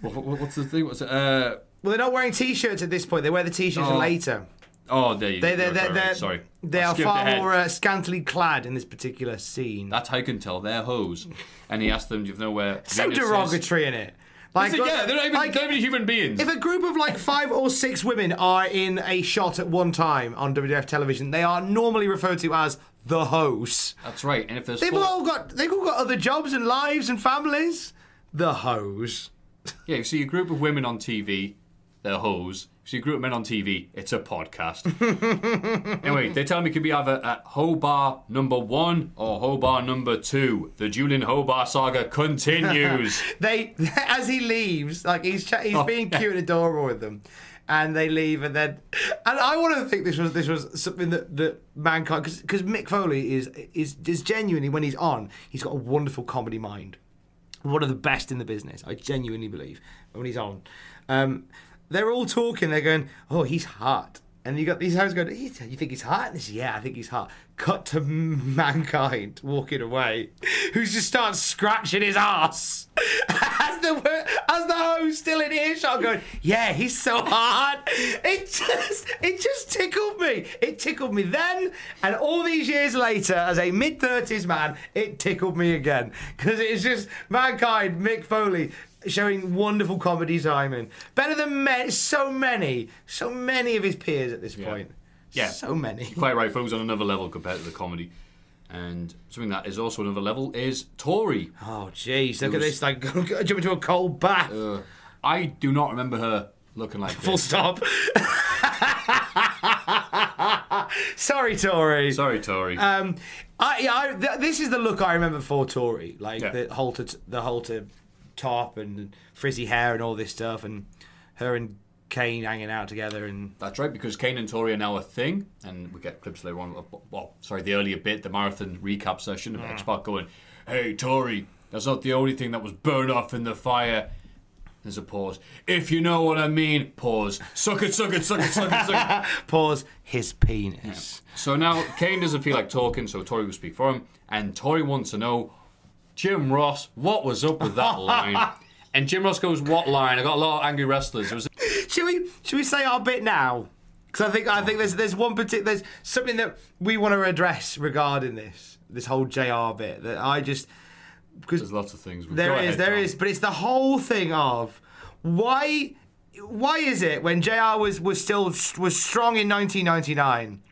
What- what's the thing? What's it? Uh, Well, they're not wearing t-shirts at this point. They wear the t-shirts Oh. later. oh, there you They, go. they, Right, they, they're, Sorry. They are far ahead. more uh, scantily clad in this particular scene. That's how you can tell they're hose. And he asked them, do you know where. so derogatory in it. Like, yeah, they're not even, like, they're not even human beings. If a group of like five or six women are in a shot at one time on WWF television, they are normally referred to as the hosts. That's right. And if there's They've four- all got they've all got other jobs and lives and families. The hose. Yeah, you see a group of women on TV, they're hoes. You see a group of men on TV, it's a podcast. anyway, they tell me it could be either at Hobar number one or Hobar number two. The Julian Hobar saga continues. They as he leaves, like he's cha- he's Oh, being yeah. cute and adorable with them. And they leave, and then, and I want to think this was this was something that, that mankind because Mick Foley is is is genuinely when he's on, he's got a wonderful comedy mind. one of the best in the business. I genuinely believe when he's on. Um, they're all talking. They're going, "Oh, he's hot," and you got these hoes going, "You think he's hot?" And yeah, I think he's hot. Cut to mankind walking away, who just starts scratching his ass as the as the host still in earshot, going, "Yeah, he's so hot." It just it just tickled me. It tickled me then, and all these years later, as a mid thirties man, it tickled me again because it's just mankind, Mick Foley. Showing wonderful comedy timing, better than ma- so many, so many of his peers at this point. Yeah. so many. Quite right, folks, on another level compared to the comedy. And something that is also another level is Tori. Oh, jeez, look at this! Like jump into a cold bath. Uh, I do not remember her looking like Full this. stop. Sorry, Tori. Sorry, Tori. Um, I, yeah, I, th- this is the look I remember for Tori, like Yeah. the halter, t- the halter top and frizzy hair and all this stuff, and her and Kane hanging out together, and That's right, because Kane and Tori are now a thing, and we get clips later on. Of, well, sorry, the earlier bit, the marathon recap session of Mm. X Pac going, "Hey, Tori, that's not the only thing that was burned off in the fire." There's a pause. If you know what I mean, pause. Suck it, suck it, suck it, suck it, suck it. pause his penis. So now Kane doesn't feel like talking, so Tori will speak for him, and Tori wants to know, Jim Ross, what was up with that line? And Jim Ross goes, "What line?" I got a lot of angry wrestlers. Was Should we should we say our bit now? Because I think I think there's there's one particular there's something that we want to address regarding this this whole Jr. bit that I just because there's lots of things. There Go is, ahead, there Tom. is, but it's the whole thing of why why is it when JR was was still was strong in 1999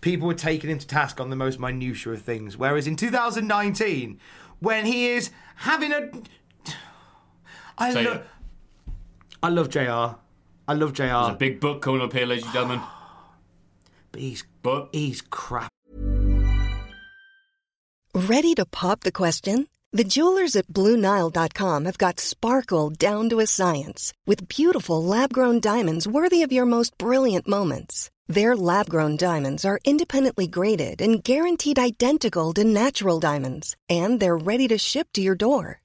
people were taking him to task on the most minutiae of things whereas in 2019 when he is having a I Say lo- it. I love JR. I love JR. There's a big book coming up here, ladies and gentlemen. but he's But he's crap. Ready to pop the question? The jewelers at BlueNile.com have got sparkle down to a science with beautiful lab grown diamonds worthy of your most brilliant moments. Their lab grown diamonds are independently graded and guaranteed identical to natural diamonds, and they're ready to ship to your door.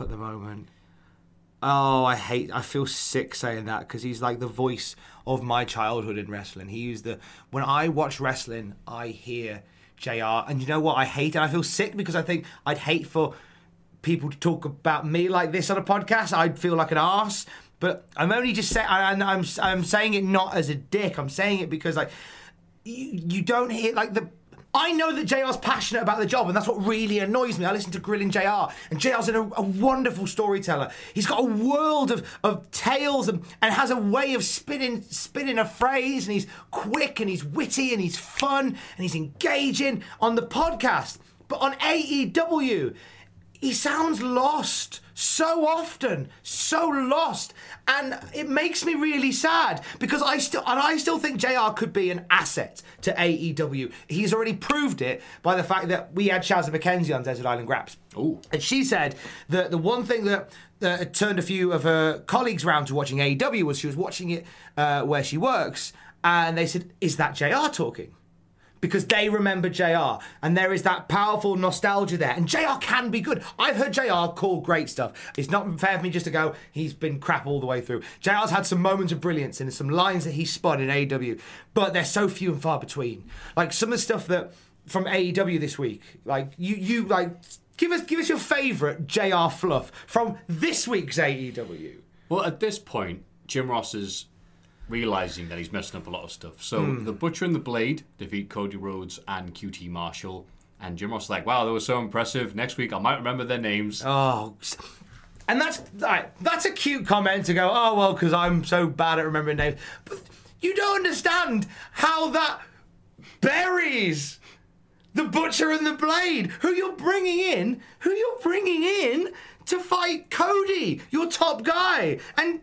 At the moment. Oh, I hate. I feel sick saying that because he's like the voice of my childhood in wrestling. He used the when I watch wrestling, I hear Jr. And you know what? I hate it. I feel sick because I think I'd hate for people to talk about me like this on a podcast. I'd feel like an arse. But I'm only just saying, I'm I'm saying it not as a dick. I'm saying it because like you you don't hear like the. I know that JR's passionate about the job, and that's what really annoys me. I listen to Grilling JR, and JR's a, a wonderful storyteller. He's got a world of, of tales and, and has a way of spinning spinning a phrase, and he's quick and he's witty and he's fun and he's engaging on the podcast. But on AEW, he sounds lost so often, so lost, and it makes me really sad because I still and I still think Jr. could be an asset to AEW. He's already proved it by the fact that we had Shazza McKenzie on Desert Island Graps. Ooh. And she said that the one thing that, had turned a few of her colleagues round to watching AEW was she was watching it uh, where she works, and they said, "Is that Jr. talking?" Because they remember JR and there is that powerful nostalgia there. And JR can be good. I've heard JR call great stuff. It's not fair for me just to go, he's been crap all the way through. JR's had some moments of brilliance and some lines that he spun in AEW, but they're so few and far between. Like some of the stuff that from AEW this week, like you, you like, give us, give us your favourite JR fluff from this week's AEW. Well, at this point, Jim Ross realizing that he's messing up a lot of stuff. So hmm. the Butcher and the Blade defeat Cody Rhodes and QT Marshall. And Jim Ross is like, wow, that was so impressive. Next week I might remember their names. Oh, and that's right, that's a cute comment to go. Oh well, because I'm so bad at remembering names. But you don't understand how that buries the butcher and the blade, who you're bringing in, who you're bringing in to fight Cody, your top guy, and.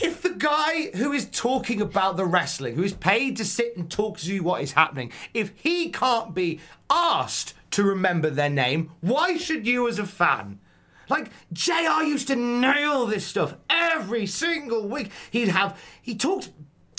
If the guy who is talking about the wrestling, who is paid to sit and talk to you what is happening, if he can't be asked to remember their name, why should you as a fan? Like JR used to nail this stuff every single week. He'd have he talked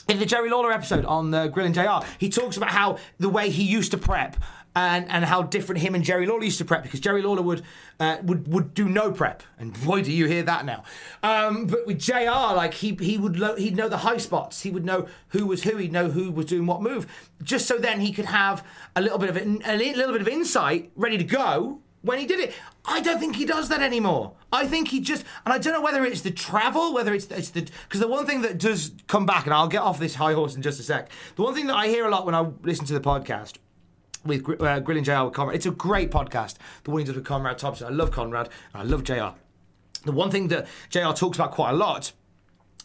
in the Jerry Lawler episode on uh, the Grilling JR. He talks about how the way he used to prep and and how different him and Jerry Lawler used to prep because Jerry Lawler would uh, would would do no prep and boy do you hear that now. Um, but with JR like he he would lo- he'd know the high spots. He would know who was who. He'd know who was doing what move. Just so then he could have a little bit of in- a little bit of insight ready to go when he did it. I don't think he does that anymore. I think he just, and I don't know whether it's the travel, whether it's, it's the, because the one thing that does come back, and I'll get off this high horse in just a sec. The one thing that I hear a lot when I listen to the podcast with uh, Grilling JR with Conrad, it's a great podcast. The one he does with Conrad Thompson. I love Conrad, I love JR. The one thing that JR talks about quite a lot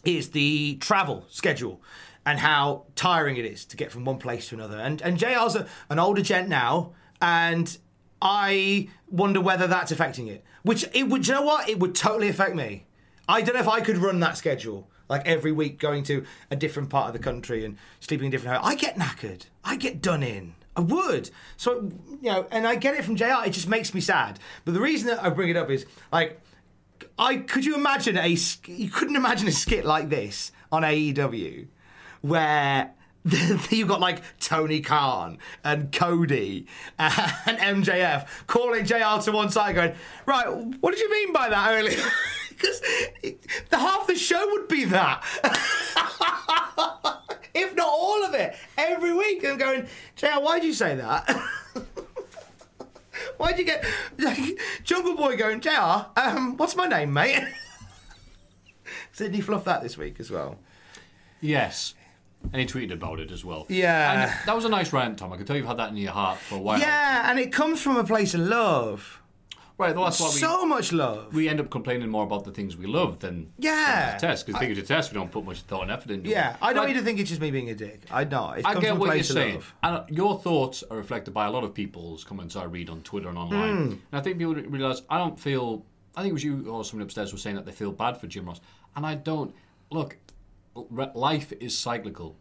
is the travel schedule and how tiring it is to get from one place to another. And and JR's a, an older gent now, and I wonder whether that's affecting it. Which it would, you know what? It would totally affect me. I don't know if I could run that schedule. Like every week going to a different part of the country and sleeping in different hotels. I get knackered. I get done in. I would. So, you know, and I get it from JR. It just makes me sad. But the reason that I bring it up is like, I could you imagine a you couldn't imagine a skit like this on AEW where you've got like Tony Khan and Cody and MJF calling JR to one side going, right, what did you mean by that earlier? Because the half the show would be that. If not all of it, every week. And going, JR, why'd you say that? Why'd you get like, Jungle Boy going, JR, um, what's my name, mate? Sydney fluffed that this week as well. Yes. And he tweeted about it as well. Yeah. And that was a nice rant, Tom. I can tell you've had that in your heart for a while. Yeah, and it comes from a place of love. Right, well, that's why we, So much love. we end up complaining more about the things we love than Yeah. the test. Because things to test, we don't put much thought and effort into. It. Yeah, it. I don't need to think it's just me being a dick. I not. It I get a what you're saying, love. and uh, your thoughts are reflected by a lot of people's comments I read on Twitter and online. Hmm. And I think people realise I don't feel. I think it was you or someone upstairs was saying that they feel bad for Jim Ross, and I don't. Look, life is cyclical.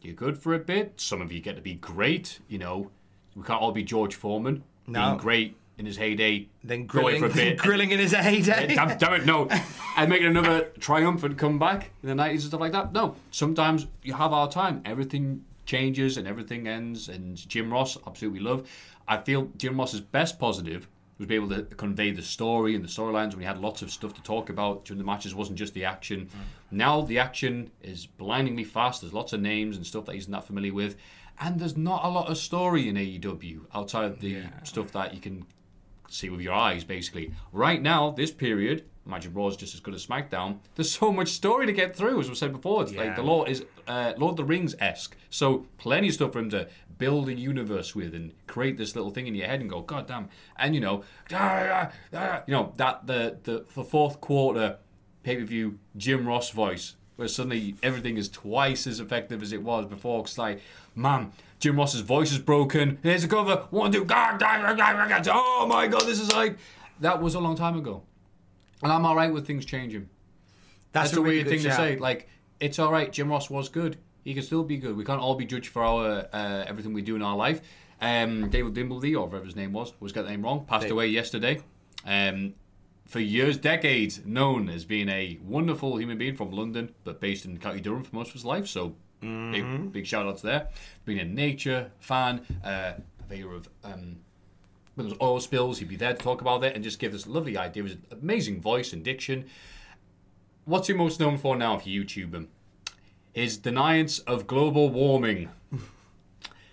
You're good for a bit. Some of you get to be great. You know, we can't all be George Foreman No. being great in his heyday. Then grilling, for a bit. grilling in his heyday. damn, damn it, no. And making another triumphant comeback in the 90s and stuff like that. No. Sometimes you have our time. Everything changes and everything ends. And Jim Ross, absolutely love. I feel Jim Ross's best positive was be able to convey the story and the storylines when he had lots of stuff to talk about during the matches. It wasn't just the action. Mm. Now the action is blindingly fast. There's lots of names and stuff that he's not familiar with. And there's not a lot of story in AEW outside of the stuff that you can see with your eyes, basically. Right now, this period, imagine Raw is just as good as SmackDown. There's so much story to get through, as we said before. It's like the Lord is uh, Lord of the Rings esque. So plenty of stuff for him to build a universe with and create this little thing in your head and go, God damn. And you know, ah, ah, ah, you know that the the, the fourth quarter pay per view Jim Ross voice. Where suddenly everything is twice as effective as it was before. It's like, man, Jim Ross's voice is broken. Here's a cover. One, two, God, oh my God, this is like that was a long time ago, and I'm all right with things changing. That's, That's, a a really weird thing to say. Like, it's all right. Jim Ross was good. He can still be good. We can't all be judged for our uh, everything we do in our life. Um, David Dimbleby, or whatever his name was, was got the name wrong. Passed away yesterday. Um, for years, decades, known as being a wonderful human being from London, but based in County Durham for most of his life. So, big, big shout outs there. Being a nature fan, uh, purveyor of um, when there was oil spills, he'd be there to talk about it and just give this lovely idea. His amazing voice and diction. What's he most known for now if you YouTube him? His deniance of global warming.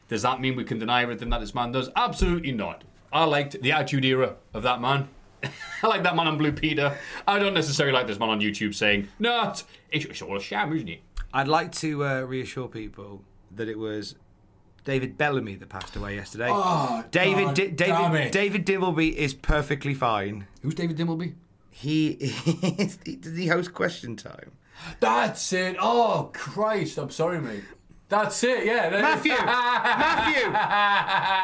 Does that mean we can deny everything that this man does? Absolutely not. I liked the attitude era of that man. I like that man on Blue Peter. I don't necessarily like this man on YouTube saying, no, it's, it's all a sham, isn't it? I'd like to uh, reassure people that it was David Bellamy that passed away yesterday. Oh, David, Di- David, David Dimbleby is perfectly fine. Who's David Dimbleby? He is. Does he host Question Time? That's it. Oh, Christ. I'm sorry, mate. That's it, yeah. Matthew, Matthew,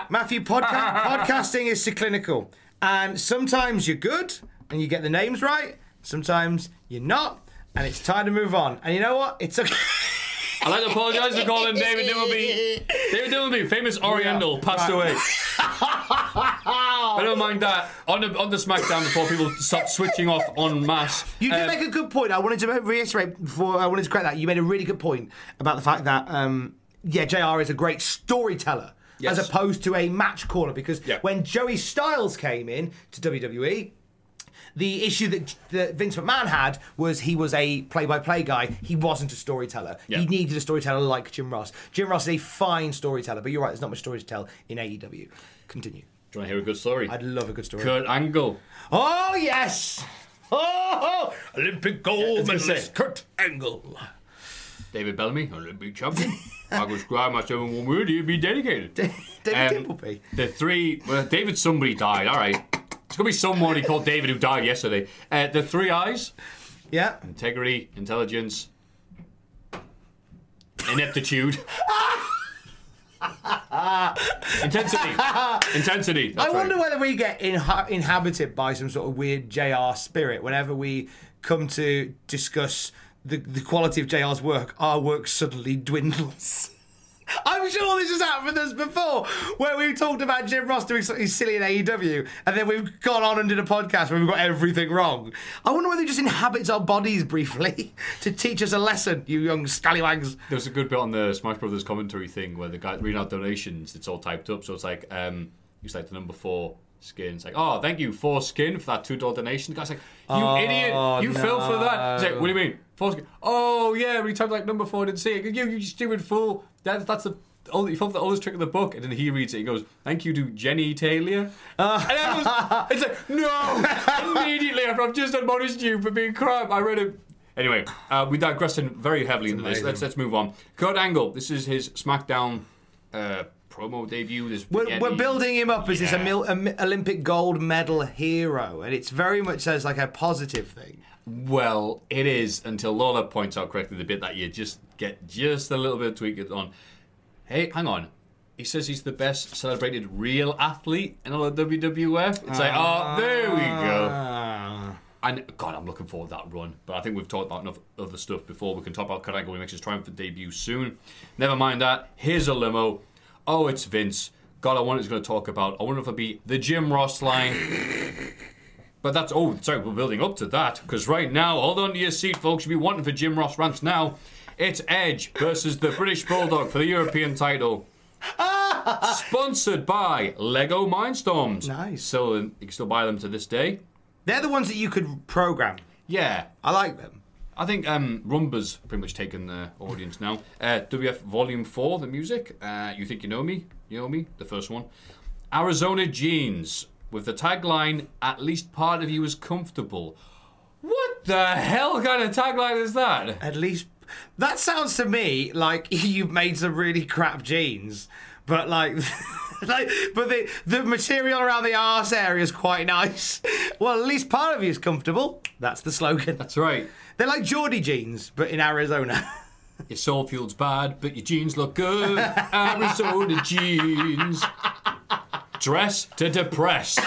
Matthew. Podca- podcasting is clinical, and sometimes you're good and you get the names right. Sometimes you're not, and it's time to move on. And you know what? It's okay. I'd like to apologise for calling David Dimbleby. David Dimbleby, famous Oriental, passed away. I don't mind that. On the, on the SmackDown before people start switching off en masse. You did um, make a good point. I wanted to reiterate before I wanted to correct that. You made a really good point about the fact that um, yeah, Jr. is a great storyteller Yes. as opposed to a match caller. Because Yeah. when Joey Styles came in to WWE. The issue that, that Vince McMahon had was he was a play-by-play guy. He wasn't a storyteller. Yeah. He needed a storyteller like Jim Ross. Jim Ross is a fine storyteller, but you're right. There's not much story to tell in AEW. Continue. Do you want to hear a good story? I'd love a good story. Kurt Angle. Oh yes! Oh, Olympic gold medalist Kurt Angle. David Bellamy, Olympic champion. I could describe myself in one word, he'd be dedicated. David Um, Dimbleby. The three, well, David somebody died, alright. It's going to be someone he called David who died yesterday. Uh, the three eyes Yeah. integrity, intelligence, ineptitude. Intensity. Intensity. That's I wonder right. whether we get inha- inhabited by some sort of weird JR spirit whenever we come to discuss the, the quality of JR's work, our work suddenly dwindles. I'm sure this has happened with us before, where we've talked about Jim Ross doing something silly in AEW, and then we've gone on and did a podcast where we've got everything wrong. I wonder whether he just inhabits our bodies briefly to teach us a lesson, you young scallywags. There was a good bit on the Smash Brothers commentary thing where the guy reading out donations. It's all typed up, so it's like um, it's like the number four skin. It's like, oh, thank you for skin for that two dollar donation. The guy's like, you Oh, idiot, you fell for that. He's like, what do you mean? Oh yeah, we typed like number four. Didn't see it. You, you stupid fool. That, that's the. Oh, you for the oldest trick in the book, and then he reads it. He goes, "Thank you to Jenny Taylor." Uh. and I was, it's like, no! Immediately after I've just admonished you for being crap, I read it. Anyway, uh, we digressed very heavily into this. Let's let's move on. Kurt Angle. This is his SmackDown uh, promo debut. This We're, we're building him up as this Yeah. Em- Olympic gold medal hero, and it's very much says like a positive thing. Well, it is until Lawler points out correctly the bit that you just get just a little bit of tweak on. Hey, hang on. He says he's the best celebrated real athlete in all of WWF. It's like, oh, there we go. Ah. And God, I'm looking forward to that run. But I think we've talked about enough other stuff before. We can talk about when he makes his triumphant debut soon. Never mind that. Here's a limo. Oh, it's Vince. God, I wonder what he's going to talk about. I wonder if it'll be the Jim Ross line. But that's oh, sorry, we're building up to that because right now, hold on to your seat, folks. You'll be wanting for Jim Ross rants now. It's Edge versus the British Bulldog for the European title. Sponsored by Lego Mindstorms. Nice. So you can still buy them to this day. They're the ones that you could program. Yeah, I like them. I think um, Roomba's pretty much taken the audience now. Uh, WF Volume 4, the music. Uh, you Think You Know Me? You Know Me? The first one. Arizona Jeans, with the tagline, At least part of you is comfortable. What the hell kind of tagline is that? At least that sounds to me like you've made some really crap jeans, but like. like, but the the material around the arse area is quite nice. Well, at least part of you is comfortable. That's the slogan. That's right. They're like Geordie jeans, but in Arizona. Your soul feels bad, but your jeans look good. Arizona jeans. Dress to depress.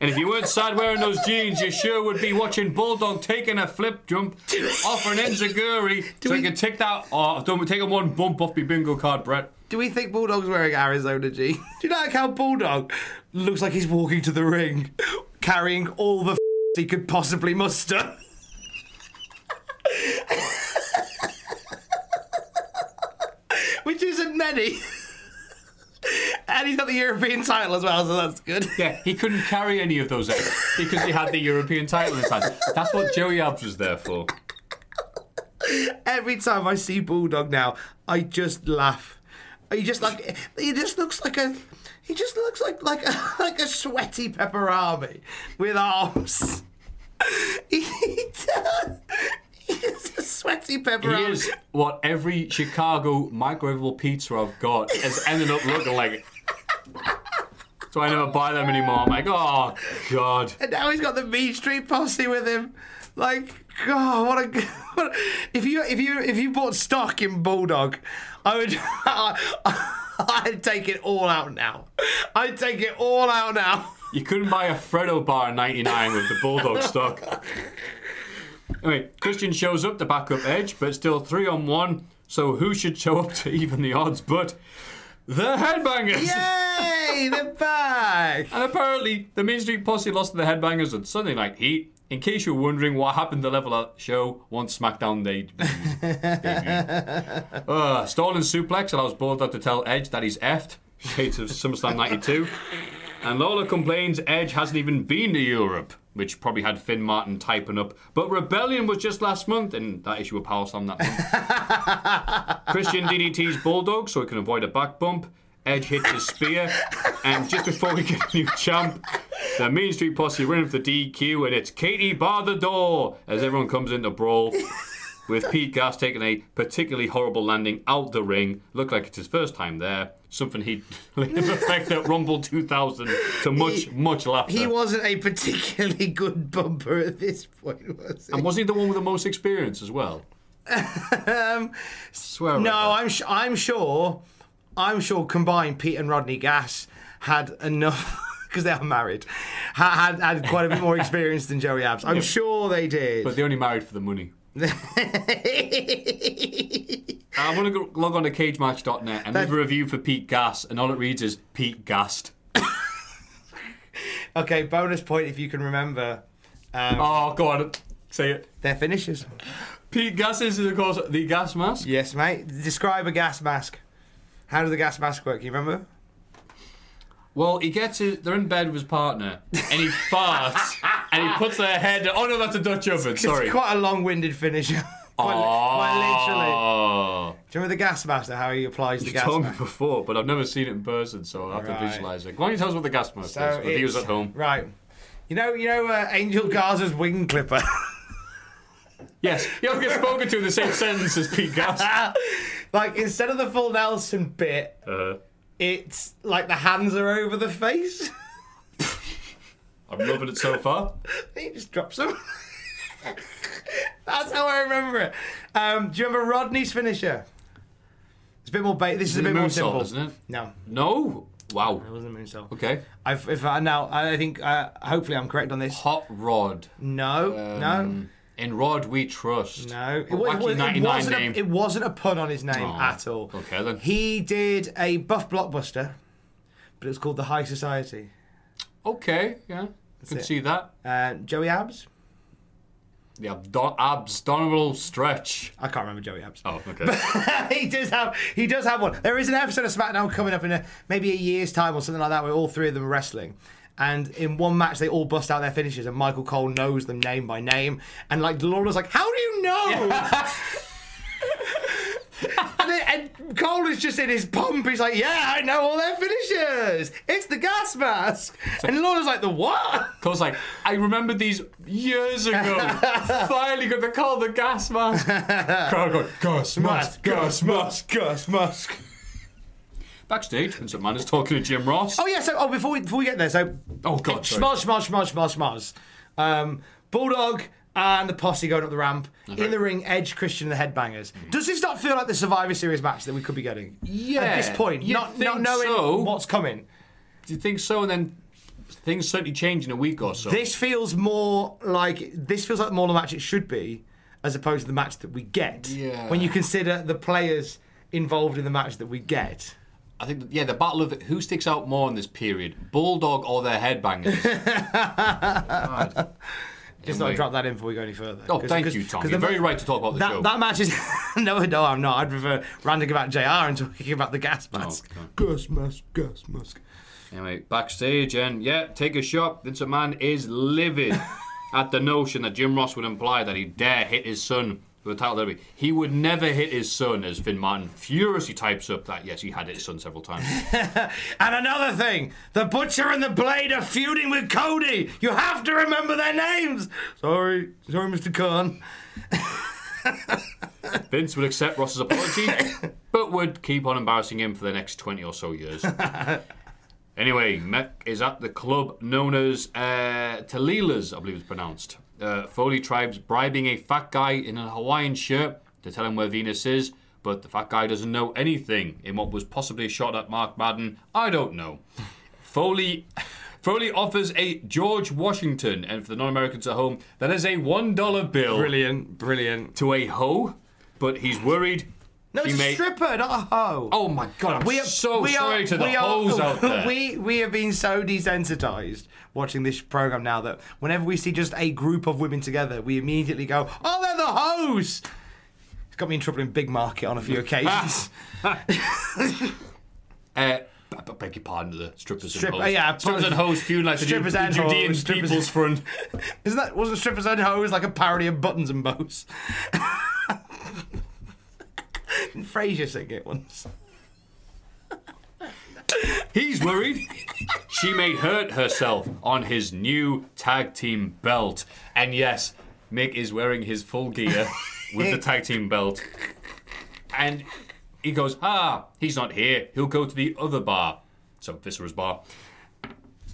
And if you weren't sad wearing those jeans, you sure would be watching Bulldog taking a flip jump off an enziguri so we- you can take that off. Don't take a one bump off my bingo card, Brett. Do we think Bulldog's wearing Arizona jeans? Do you like how Bulldog looks like he's walking to the ring, carrying all the he could possibly muster? Which isn't many. and he's got the European title as well, so that's good. Yeah, he couldn't carry any of those out because he had the European title in his hand. That's what Joey Abs was there for. Every time I see Bulldog now, I just laugh. He just like he just looks like a he just looks like like a, like a sweaty pepperami with arms. He, he does. He's a sweaty He is what every Chicago microwavable pizza I've got has ended up looking like. So I never buy them anymore. I'm like, oh god. And now he's got the Mean Street Posse with him. Like, God, what a, what a if you if you if you bought stock in Bulldog, I would I'd take it all out now. I'd take it all out now. You couldn't buy a Freddo bar in '99 with the Bulldog stock. Anyway, Christian shows up to back up Edge, but still three on one. So who should show up to even the odds? But the Headbangers. Yay, they're back. And apparently, the Mean Street Posse lost to the Headbangers on Sunday Night Heat. In case you're wondering what happened to Level Up show once SmackDown they debuted. uh, Stalling suplex allows Bulldog to tell Edge that he's effed. Shades of SummerSlam 92. And Lawler complains Edge hasn't even been to Europe, which probably had Finn Martin typing up. But Rebellion was just last month, and that issue of Power Slam that month. Christian DDT's Bulldog so he can avoid a back bump. Edge hits his spear, and just before we get a new champ, the Mean Street Posse win for the DQ, and it's Katie bar the door as everyone comes into brawl. With Pete Gas taking a particularly horrible landing out the ring, looked like it's his first time there. Something he affect at the fact that Rumble 2000 to much, much laughter. He wasn't a particularly good bumper at this point, was he? and was he the one with the most experience as well? Um, Swear. no, I'm sh- I'm sure, I'm sure combined Pete and Rodney Gas had enough because they are married, ha- had had quite a bit more experience than Joey Abs. I'm sure they did. But they only married for the money. I'm going to log on to cagematch.net and leave a review for Pete Gas, and all it reads is Pete Gassed. Okay, bonus point if you can remember um, Oh, go on, say it. their finishes. Pete Gasses is, of course, the gas mask. Yes, mate. Describe a gas mask. How does the gas mask work? You remember? Well, he gets his, they're in bed with his partner, and he farts, and he puts their head. Oh no, that's a Dutch oven. Sorry. It's quite a long-winded finish. quite, quite literally. Oh. Do you remember the gas master? How he applies the You've gas told me before, but I've never seen it in person, so I'll have Right. to visualize it. Why don't you tell us what the gas master So is? For viewers it's- at home. Right. You know, you know, uh, Angel Garza's wing clipper. Yes, you don't get spoken to in the same sentence as Pete Gas. like instead of the full Nelson bit, Uh, it's like the hands are over the face. I'm loving it so far. he just drops them. That's how I remember it. Um, do you remember Rodney's finisher? It's a bit more. Ba- this is a bit more simple, isn't it? No, No. Wow. it wasn't moonsault. Okay. I've, if I now, I think uh, hopefully I'm correct on this. Hot rod. No, Um, In Rod we trust. no, no. A wa- it wasn't. A, it wasn't a pun on his name Oh, at all. okay then. He did a buff blockbuster, but it was called The High Society. Okay, yeah. I can it. see that. Uh, Joey Abs. The abdo- abdominal stretch. I can't remember Joey Abs. Oh, okay. he does have he does have one. There is an episode of SmackDown coming up in a, maybe a year's time or something like that where all three of them are wrestling. And in one match, they all bust out their finishes, and Michael Cole knows them name by name. And like Lawler's like, "How do you know?" and, and Cole is just in his pomp. He's like, "Yeah, I know all their finishes. It's the gas mask." And Lawler's like, "The what?" Cause like I remembered these years ago. Finally got the call the gas mask. Crowd going gas mask, gas mask. gas mask. Backstage, Vince McMahon is talking to Jim Ross. Oh yeah. So oh, before we before we get there, so Oh, God, sorry. schmoz, schmoz, schmoz, schmoz, schmoz. Um, Bulldog and the posse going up the ramp in the ring. Edge, Christian, and the Headbangers. Does this not feel like the Survivor Series match that we could be getting? Yeah, At this point, you'd not not knowing so. what's coming. Do you think so? And then things certainly change in a week or so. This feels more like this feels like more the match it should be, as opposed to the match that we get. Yeah. When you consider the players involved in the match that we get. I think, yeah, the battle of who sticks out more in this period, Bulldog or their headbangers. God. Just Anyway. not drop that in before we go any further. Oh, thank you, Tom. You're the very right to talk about the that, show. That match is no, no, I'm not. I'd prefer ranting about JR and talking about the gas oh, mask. okay. Gas mask, gas mask. Anyway, backstage, and yeah, take a shot. Vince McMahon is livid at the notion that Jim Ross would imply that he dare hit his son a title derby. He would never hit his son, as Finn Martin furiously types up that yes, he had his son several times. And another thing, the Butcher and the Blade are feuding with Cody. You have to remember their names. Sorry, sorry, Mr. Khan. Vince would accept Ross's apology, but would keep on embarrassing him for the next 20 or so years. anyway, Mick is at the club known as uh, Talila's, I believe it's pronounced. Uh, Foley tribe's bribing a fat guy in a Hawaiian shirt to tell him where Venis is, but the fat guy doesn't know anything in what was possibly a shot at Mark Madden. I don't know. Foley. Foley offers a George Washington, and for the non-Americans at home, that is a one dollar bill Brilliant, brilliant. to a hoe, but he's worried. No, it's a may- stripper, not a hoe. Oh my god! I'm We are so we sorry are, to the we are- hoes out there. We we have been so desensitized watching this program now that whenever we see just a group of women together, we immediately go, "Oh, they're the hoes." It's got me in trouble in Bigg Market on a few occasions. Uh, b- beg your pardon the strippers Strip- and hoes. yeah, strippers and hoes feud like strippers the and Judean hoes, strippers- People's Front. Isn't that wasn't strippers and hoes like a parody of buttons and bows? Frasier sing it once. He's worried she may hurt herself on his new tag team belt. And yes, Mick is wearing his full gear with the tag team belt. And he goes, ah, he's not here. He'll go to the other bar, some Viscera's bar,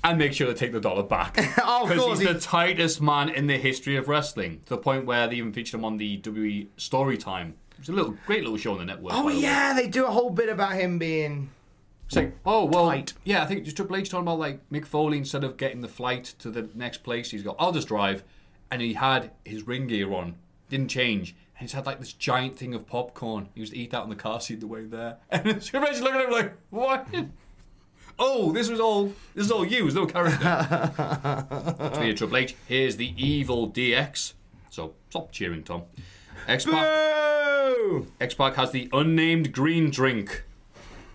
and make sure to take the dollar back. Oh, of Because course, he's he- the tightest man in the history of wrestling. To the point where they even featured him on the WWE Storytime. It's a little great little show on the network. Oh by the way. yeah, they do a whole bit about him being. It's like, oh well, Tight. yeah. I think just Triple H talking about like Mick Foley instead of getting the flight to the next place, he's got I'll just drive, and he had his ring gear on didn't change. And he's had like this giant thing of popcorn. He used to eat that on the car seat the way there. And Triple H looking at him like, what? Oh, this was all. This is all you. There's no character. Speaking of Triple H, here's the evil DX. So stop cheering, Tom. X Pac. X Pac has the unnamed green drink,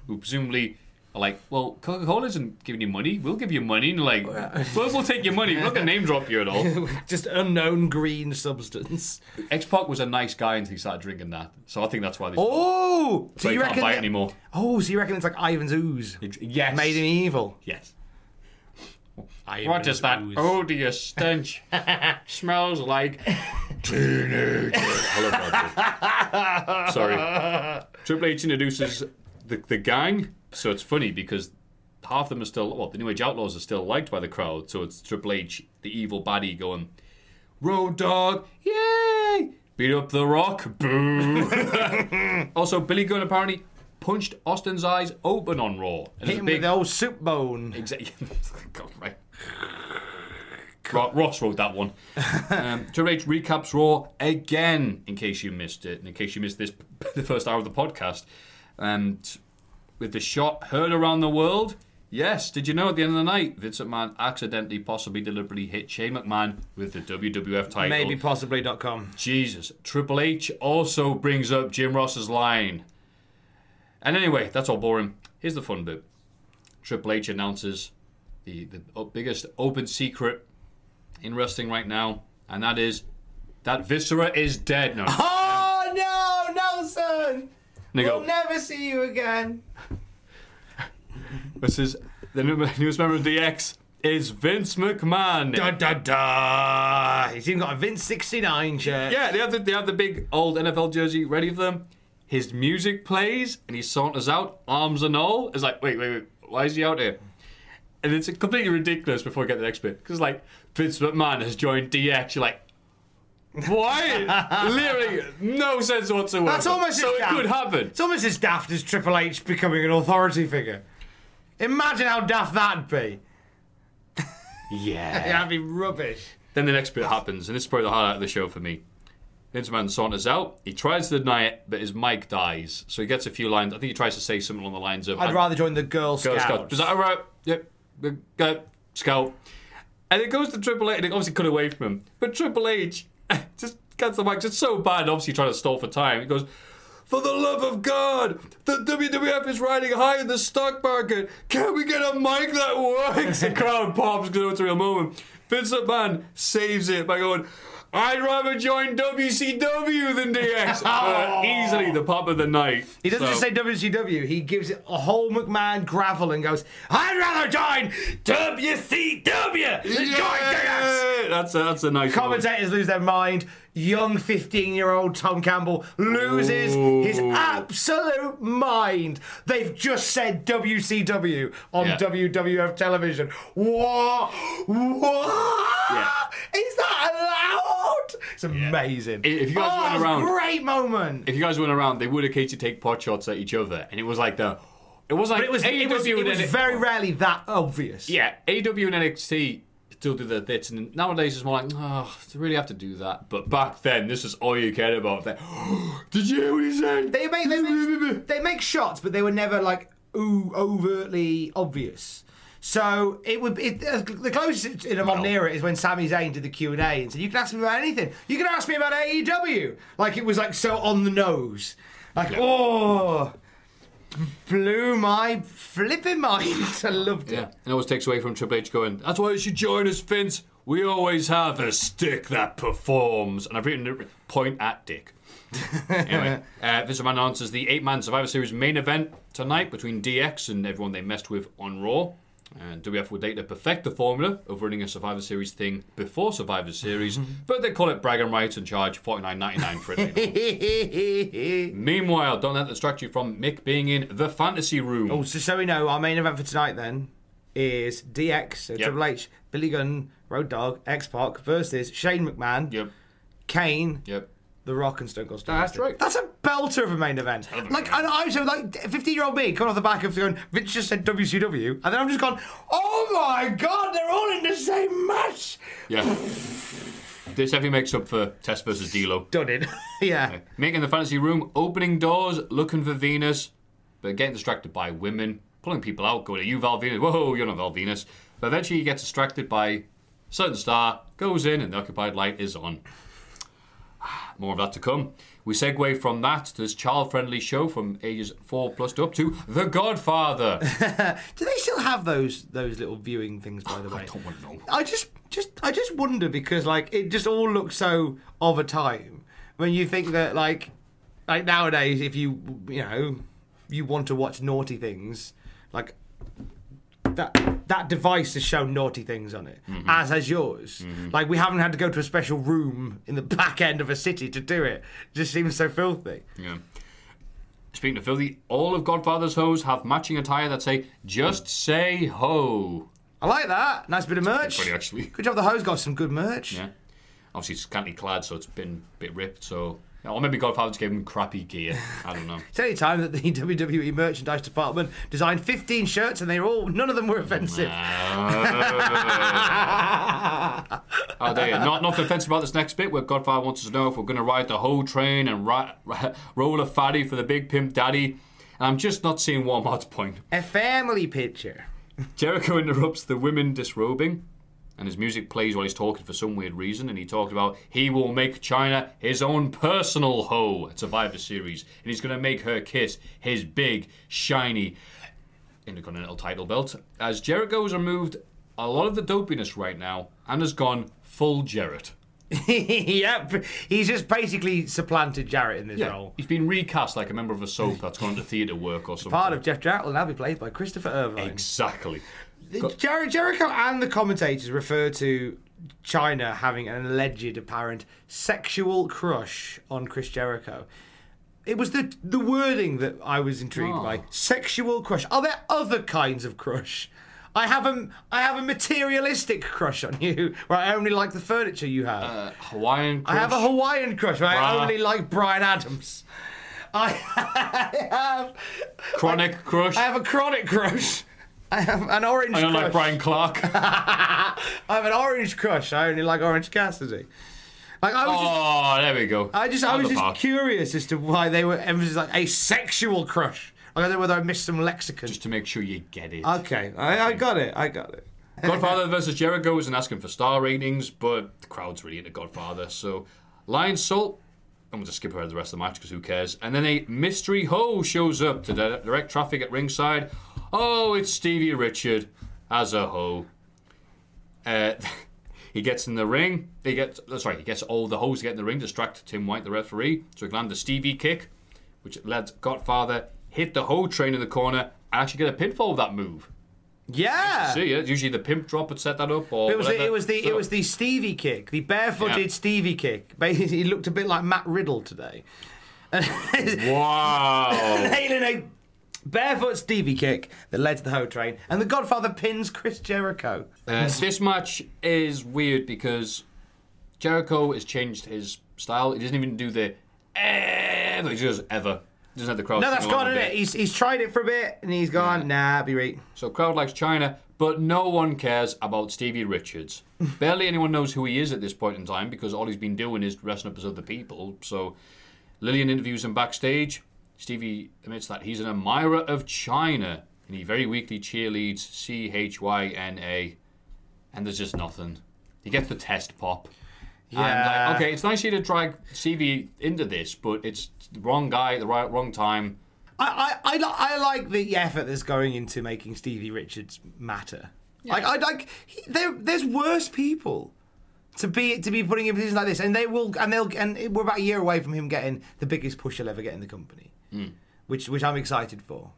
who presumably are like, well, Coca Cola isn't giving you money. We'll give you money. And like, well, we'll take your money. We're not going to name drop you at all. Just unknown green substance. X Pac was a nice guy until he started drinking that. So I think that's why they. Oh, so you can't buy it anymore. Oh, so you reckon it's like Ivan's ooze Yes. made him evil? Yes. Ivan's What is that ooze. odious stench? Smells like teenager. I love that. Sorry. Triple H introduces the, the gang, so it's funny because half of them are still, well, the New Age Outlaws are still liked by the crowd, so it's Triple H, the evil baddie, going, Road Dogg, yay! Beat up The Rock, boo! also, Billy Gunn apparently punched Austin's eyes open on Raw. And Hit him big with the old soup bone. Exactly. God, right. Ro- Ross wrote that one. Um, Triple H recaps Raw again, in case you missed it, and in case you missed this, the first hour of the podcast. And with the shot heard around the world, yes, did you know at the end of the night, Vince McMahon accidentally, possibly deliberately hit Shane McMahon with the WWF title? Maybe possibly.com. Jesus. Triple H also brings up Jim Ross's line. And anyway, that's all boring. Here's the fun bit. Triple H announces the, the biggest open secret in wrestling right now, and that is that Viscera is dead. No. Oh no, Nelson! They We'll go, never see you again. this is the newest member of DX is Vince McMahon. Da da da! He's even got a Vince 69 shirt. Yeah, they have the they have the big old NFL jersey ready for them. His music plays and he saunters out, arms and all. It's like, wait, wait, wait, why is he out here? And it's completely ridiculous before we get to the next bit. Because, like, Vince McMahon has joined DX. You're like, why? Literally, no sense whatsoever. That's almost So as it daft. could happen. It's almost as daft as Triple H becoming an authority figure. Imagine how daft that'd be. Yeah. That'd be rubbish. Then the next bit happens, and this is probably the highlight of the show for me. Vince McMahon saunters out. He tries to deny it, but his mic dies. So he gets a few lines. I think he tries to say something along the lines of, I'd rather join the Girl Girl Scouts. Was that all right? Yep. Good. Scout. And it goes to Triple H, and it obviously cut away from him. But Triple H just gets the mic just so bad, obviously trying to stall for time. He goes, For the love of God, the WWF is riding high in the stock market. Can we get a mic that works? the crowd pops because it's a real moment. Vince McMahon saves it by going, I'd rather join WCW than DX. Uh, easily the pop of the night. He doesn't So- just say WCW, he gives it a whole McMahon gravel and goes, I'd rather join WCW than join DX. That's a, that's a nice one. Commentators lose their mind. Young 15 year old Tom Campbell loses his absolute mind. They've just said WCW on Yeah. WWF television. What? What? Yeah. Is that allowed? It's amazing. If you guys oh, went a around- great moment. if you guys went around, they would occasionally take pot shots at each other, and it was like the, it was like But it was, it was, it was very rarely that obvious. yeah, AEW and NXT still do their bits, and nowadays it's more like, oh, do really have to do that? But back then, this is all you cared about. Like, Did you hear what he said? They make they make, they make shots, but they were never like ooh overtly obvious. So it would it, uh, the closest in a modern era is when Sami Zayn did the Q and A and said, "You can ask me about anything. You can ask me about AEW." Like it was like so on the nose. Like oh, blew my flipping mind. I loved it. Yeah, and it always takes away from Triple H going, that's why you should join us, Vince. We always have a stick that performs. And I've written it, point at Dick. anyway, uh, Vince McMahon announces the eight man Survivor Series main event tonight between DX and everyone they messed with on Raw. And WF would like to perfect the formula of running a Survivor Series thing before Survivor Series, mm-hmm. but they call it Bragging Rights and charge forty nine ninety nine for it. Meanwhile, don't let that distract you from Mick being in the fantasy room. Oh, so so we know our main event for tonight then is DX, so Yep. Triple H, Billy Gunn, Road Dogg, X Pac versus Shane McMahon, Yep, Kane, yep. The Rock, and Stone Cold Steve That's right. That's a belter of a main event. Like, and I was like 15 year old me coming off the back of going, Vince just said WCW, and then I'm just gone, oh my god, they're all in the same match. Yeah. this definitely makes up for Test versus D'Lo. Done it. yeah. Making the fantasy room, opening doors, looking for Venis, but getting distracted by women, pulling people out, going, Are you Val Venis? Whoa, you're not Val Venis. But eventually he gets distracted by certain star, goes in, and the occupied light is on. More of that to come. We segue from that to this child friendly show from ages 4 plus up to The Godfather. Do they still have those those little viewing things? By the oh, way, I don't want to know. I just, just, I just wonder because like it just all looks so of a time when you think that like, like nowadays, if you, you know, you want to watch naughty things, like that that device has shown naughty things on it, mm-hmm. as has yours. Mm-hmm. Like we haven't had to go to a special room in the back end of a city to do it. It just seems so filthy. Yeah. Speaking of filthy, all of Godfather's hoes have matching attire that say, Just say ho. I like that. Nice bit of merch. Pretty actually. Good job. The hose got some good merch. Yeah. Obviously, it's scantily clad, so it's been a bit ripped. So, or maybe Godfather just gave him crappy gear. I don't know. It's any time that the WWE merchandise department designed 15 shirts and they were all none of them were offensive. Oh, there you. Not nothing offensive about this next bit, where Godfather wants us to know if we're going to ride the whole train and ri- roll a fatty for the big pimp daddy. And I'm just not seeing Walmart's point. A family picture. Jericho interrupts the women disrobing, and his music plays while he's talking for some weird reason. And he talked about he will make Chyna his own personal hoe at Survivor Series, and he's going to make her kiss his big, shiny Intercontinental title belt. As Jericho has removed a lot of the dopiness right now and has gone full Jarrett. yep. He's just basically supplanted Jarrett in this role. He's been recast like a member of a soap that's gone to theatre work or something. Part of Jeff Jarrett will now be played by Christopher Irvine. Exactly. Jer- Jericho and the commentators refer to Chyna having an alleged apparent sexual crush on Chris Jericho. It was the the wording that I was intrigued by. Sexual crush. Are there other kinds of crush? I have a I have a materialistic crush on you, where I only like the furniture you have. Uh, Hawaiian I have a. Hawaiian crush, where I Bruh. only like Brian Adams. I have Chronic crush. I have a chronic crush. I have an orange I don't crush. like Brian Clark. I have an orange crush. I only like Orange Cassidy. Like I was just, oh, there we go. I just, I was just park. curious as to why they were emphasizing like a sexual crush. I don't know whether I missed some lexicon. Just to make sure you get it. okay, I, I got it. I got it. Godfather versus Jericho isn't asking for star ratings, but the crowd's really into Godfather. So, Lionsault, I'm going to skip ahead the rest of the match because who cares? And then a mystery hoe shows up to direct traffic at ringside. Oh, it's Stevie Richard as a hoe. Uh, he gets in the ring. He gets uh, sorry. He gets all the hoes to get in the ring, distract Tim White, the referee, so he can land the Stevie kick, which lets Godfather hit the hoe train in the corner and actually get a pinfall with that move. Yeah. See, it's usually the pimp drop would set that up, or It was the, whatever. it was the it was the Stevie kick, the barefooted Yeah. Stevie kick. Basically, he looked a bit like Matt Riddle today. Wow. Nailing a barefoot Stevie kick that led to the hoe train, and the Godfather pins Chris Jericho. Uh, this match is weird because Jericho has changed his style. He doesn't even do the ever. He just ever. Doesn't have the crowd. No, that's gone, isn't it? He's, he's tried it for a bit and he's gone, nah, be right. So crowd likes Chyna, but no one cares about Stevie Richards. Barely anyone knows who he is at this point in time because all he's been doing is dressing up as other people. So Lilian interviews him backstage. Stevie admits that he's an admirer of Chyna and he very weakly cheerleads C H Y N A, and there's just nothing. He gets the test pop. And Yeah. like, okay, it's nice you to drag CV into this, but it's the wrong guy at the right wrong time. I, I, I, I like the effort that's going into making Stevie Richards matter. Like I like he, there, there's worse people to be to be putting in positions like this, and they will and they'll and we're about a year away from him getting the biggest push he'll ever get in the company, which which I'm excited for.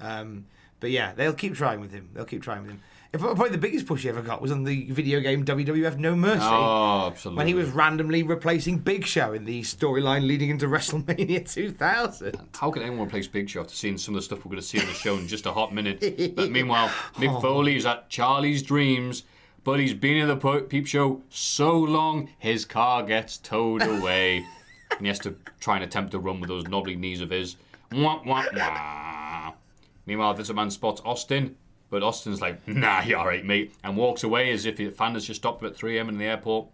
Um, but yeah, they'll keep trying with him. They'll keep trying with him. If- uh, Probably the biggest push he ever got was on the video game WWF No Mercy. Oh, absolutely. When he was randomly replacing Big Show in the storyline leading into WrestleMania 2000. How can anyone replace Big Show after seeing some of the stuff we're going to see on the show in just a hot minute? But meanwhile, Mick oh. Foley is at Charlie's Dreams, but he's been in the Peep Show so long, his car gets towed away. and he has to try and attempt to run with those knobbly knees of his. Wah, wah, wah. Meanwhile, this man spots Austin, but Austin's like, nah, you're alright, mate, and walks away as if the fan has just stopped him at 3am in the airport.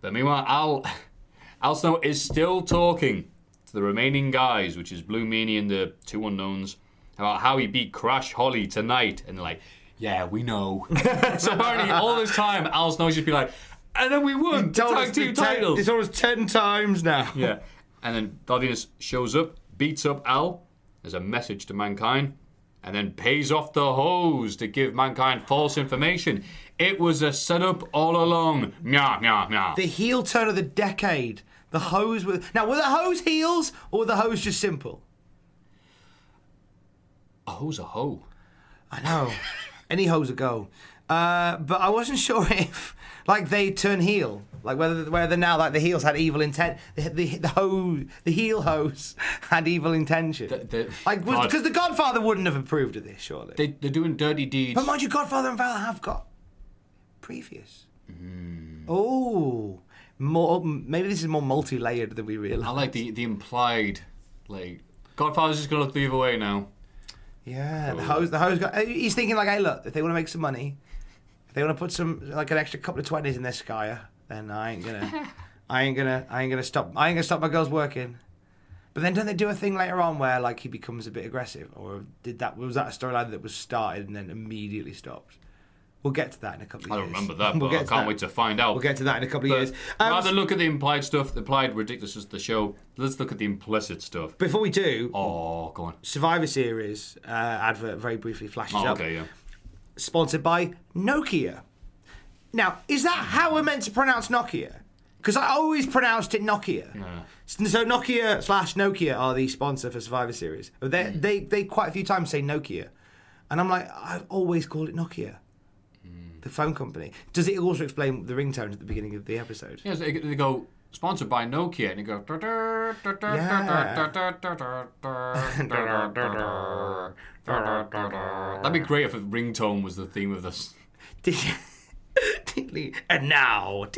But meanwhile, Al, Al Snow is still talking to the remaining guys, which is Blue Meanie and the two unknowns, about how he beat Crash Holly tonight. And they're like, yeah, we know. so apparently, all this time, Al Snow's just be like, and then we won the tag team ten- titles. It's almost ten times now. Yeah. And then Val shows up, beats up Al as a message to mankind, and then pays off the hose to give mankind false information. It was a setup all along. Meow, meow, meow. The heel turn of the decade. The hose with now were the hose heels or were the hose just simple? A hose a hoe. I know. Any hose a go. Uh, but I wasn't sure if like they turn heel, like whether whether now like the heels had evil intent, the the, the hose, the heel hose had evil intention. the- like because the Godfather wouldn't have approved of this, surely. They, they're doing dirty deeds. But mind you, Godfather and Val have got previous. Oh, more. Maybe this is more multi-layered than we realise. I like the, the implied, like, Godfather's just going to look the other way now. Yeah, the hose. The hose. Got, uh, he's thinking like, hey, look, if they want to make some money, if they want to put some like an extra couple of twenties in their Skyer, then I ain't gonna, I ain't gonna, I ain't gonna stop. I ain't gonna stop my girls working. But then don't they do a thing later on where like he becomes a bit aggressive, or did that was that a storyline that was started and then immediately stopped? We'll get to that in a couple of I years. don't remember that, We'll but I can't to wait to find out. We'll get to that in a couple But of years. Um, rather look at the implied stuff, the implied ridiculousness of the show, let's look at the implicit stuff. before we do, Oh, go on. Survivor Series uh, advert very briefly flashes Oh, up. okay, yeah. sponsored by Nokia. Now, is that how we're meant to pronounce Nokia? Because I always pronounced it Nokia. So Nokia slash Nokia are the sponsor for Survivor Series. They, they they quite a few times say Nokia, and I'm like, I've always called it Nokia, the phone company. Does it also explain the ringtone at the beginning of the episode? Yeah, so they they go, sponsored by Nokia, and you go. That'd be great if a ringtone was the theme of this. Did you-. And now.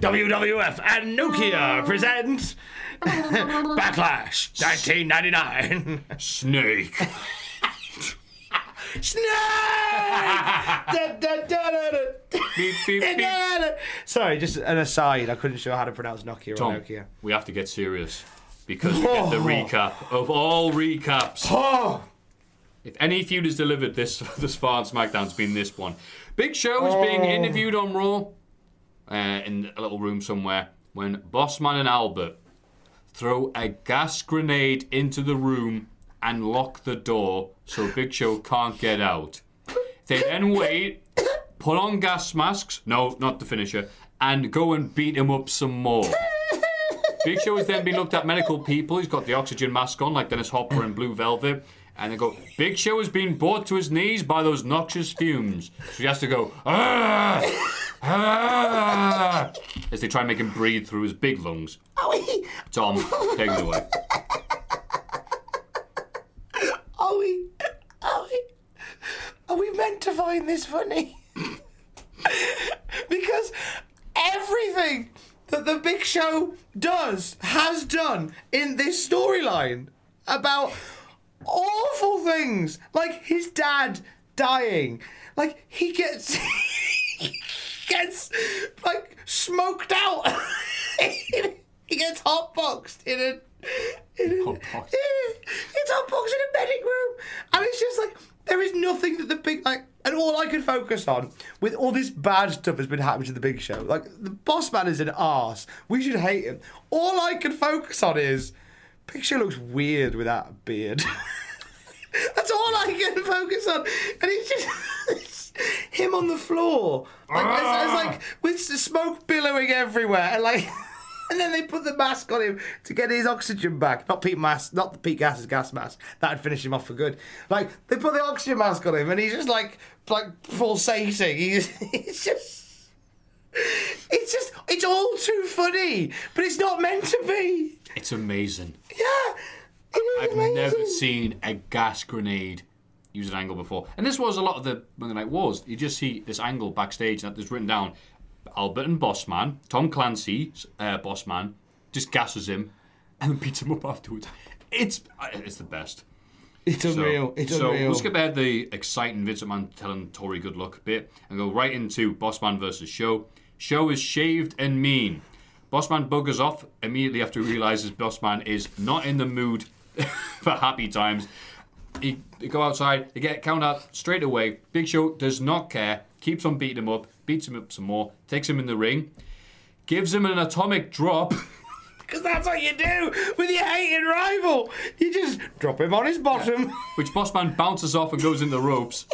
WWF and Nokia oh. present Backlash 1999. Snake. Snake! Da, da, da, da, da. Beep, beep, beep. da, da. Sorry, just an aside. I couldn't show how to pronounce Nokia Tom, or Nokia. we have to get serious because we get the oh. recap of all recaps. Oh, If any feud is delivered this this far on SmackDown, it's been this one. Big Show is being interviewed on Raw uh, in a little room somewhere when Bossman and Albert throw a gas grenade into the room and lock the door so Big Show can't get out. They then wait, put on gas masks, no, not the finisher, and go and beat him up some more. Big Show has then been looked at medical people. He's got the oxygen mask on, like Dennis Hopper in Blue Velvet. And they go, Big Show has been brought to his knees by those noxious fumes. So he has to go, ah, ah, as they try and make him breathe through his big lungs. Tom, take it away. are we? Are we? Are we meant to find this funny? because everything that the Big Show does, has done in this storyline about awful things, like his dad dying, like he gets. he gets like smoked out. he gets hotboxed in a. In a Hotboxed. it's hotboxed in a medic room, and it's just like there is nothing that the big like, and all I could focus on with all this bad stuff has been happening to the Big Show. Like the boss man is an ass. We should hate him. All I can focus on is Show looks weird without a beard. That's all I can focus on, and it's just it's him on the floor, like it's, it's ah. like with the smoke billowing everywhere, and like, and then they put the mask on him to get his oxygen back. Not Pete mask, not the Pete Gas's gas mask. That'd finish him off for good. Like they put the oxygen mask on him, and he's just like like pulsating. He's, he's just. It's just, it's all too funny, but it's not meant to be. It's amazing. Yeah. I've never seen a gas grenade use an angle before. And this was a lot of the Monday Night Wars. You just see this angle backstage that there's written down Albert and Bossman, Tom Clancy, uh, Bossman, just gasses him and then beats him up afterwards. It's uh, it's the best. It's So- unreal. It's so unreal. we'll skip ahead the exciting Vincent Man telling Tori good luck bit and go right into Bossman versus Show. Show is shaved and mean. Bossman buggers off immediately after he realizes Bossman is not in the mood for happy times. He, they go outside, they get counted out straight away. Big Show does not care, keeps on beating him up, beats him up some more, takes him in the ring, gives him an atomic drop. Because that's what you do with your hated rival. You just drop him on his bottom. which Bossman bounces off and goes in the ropes.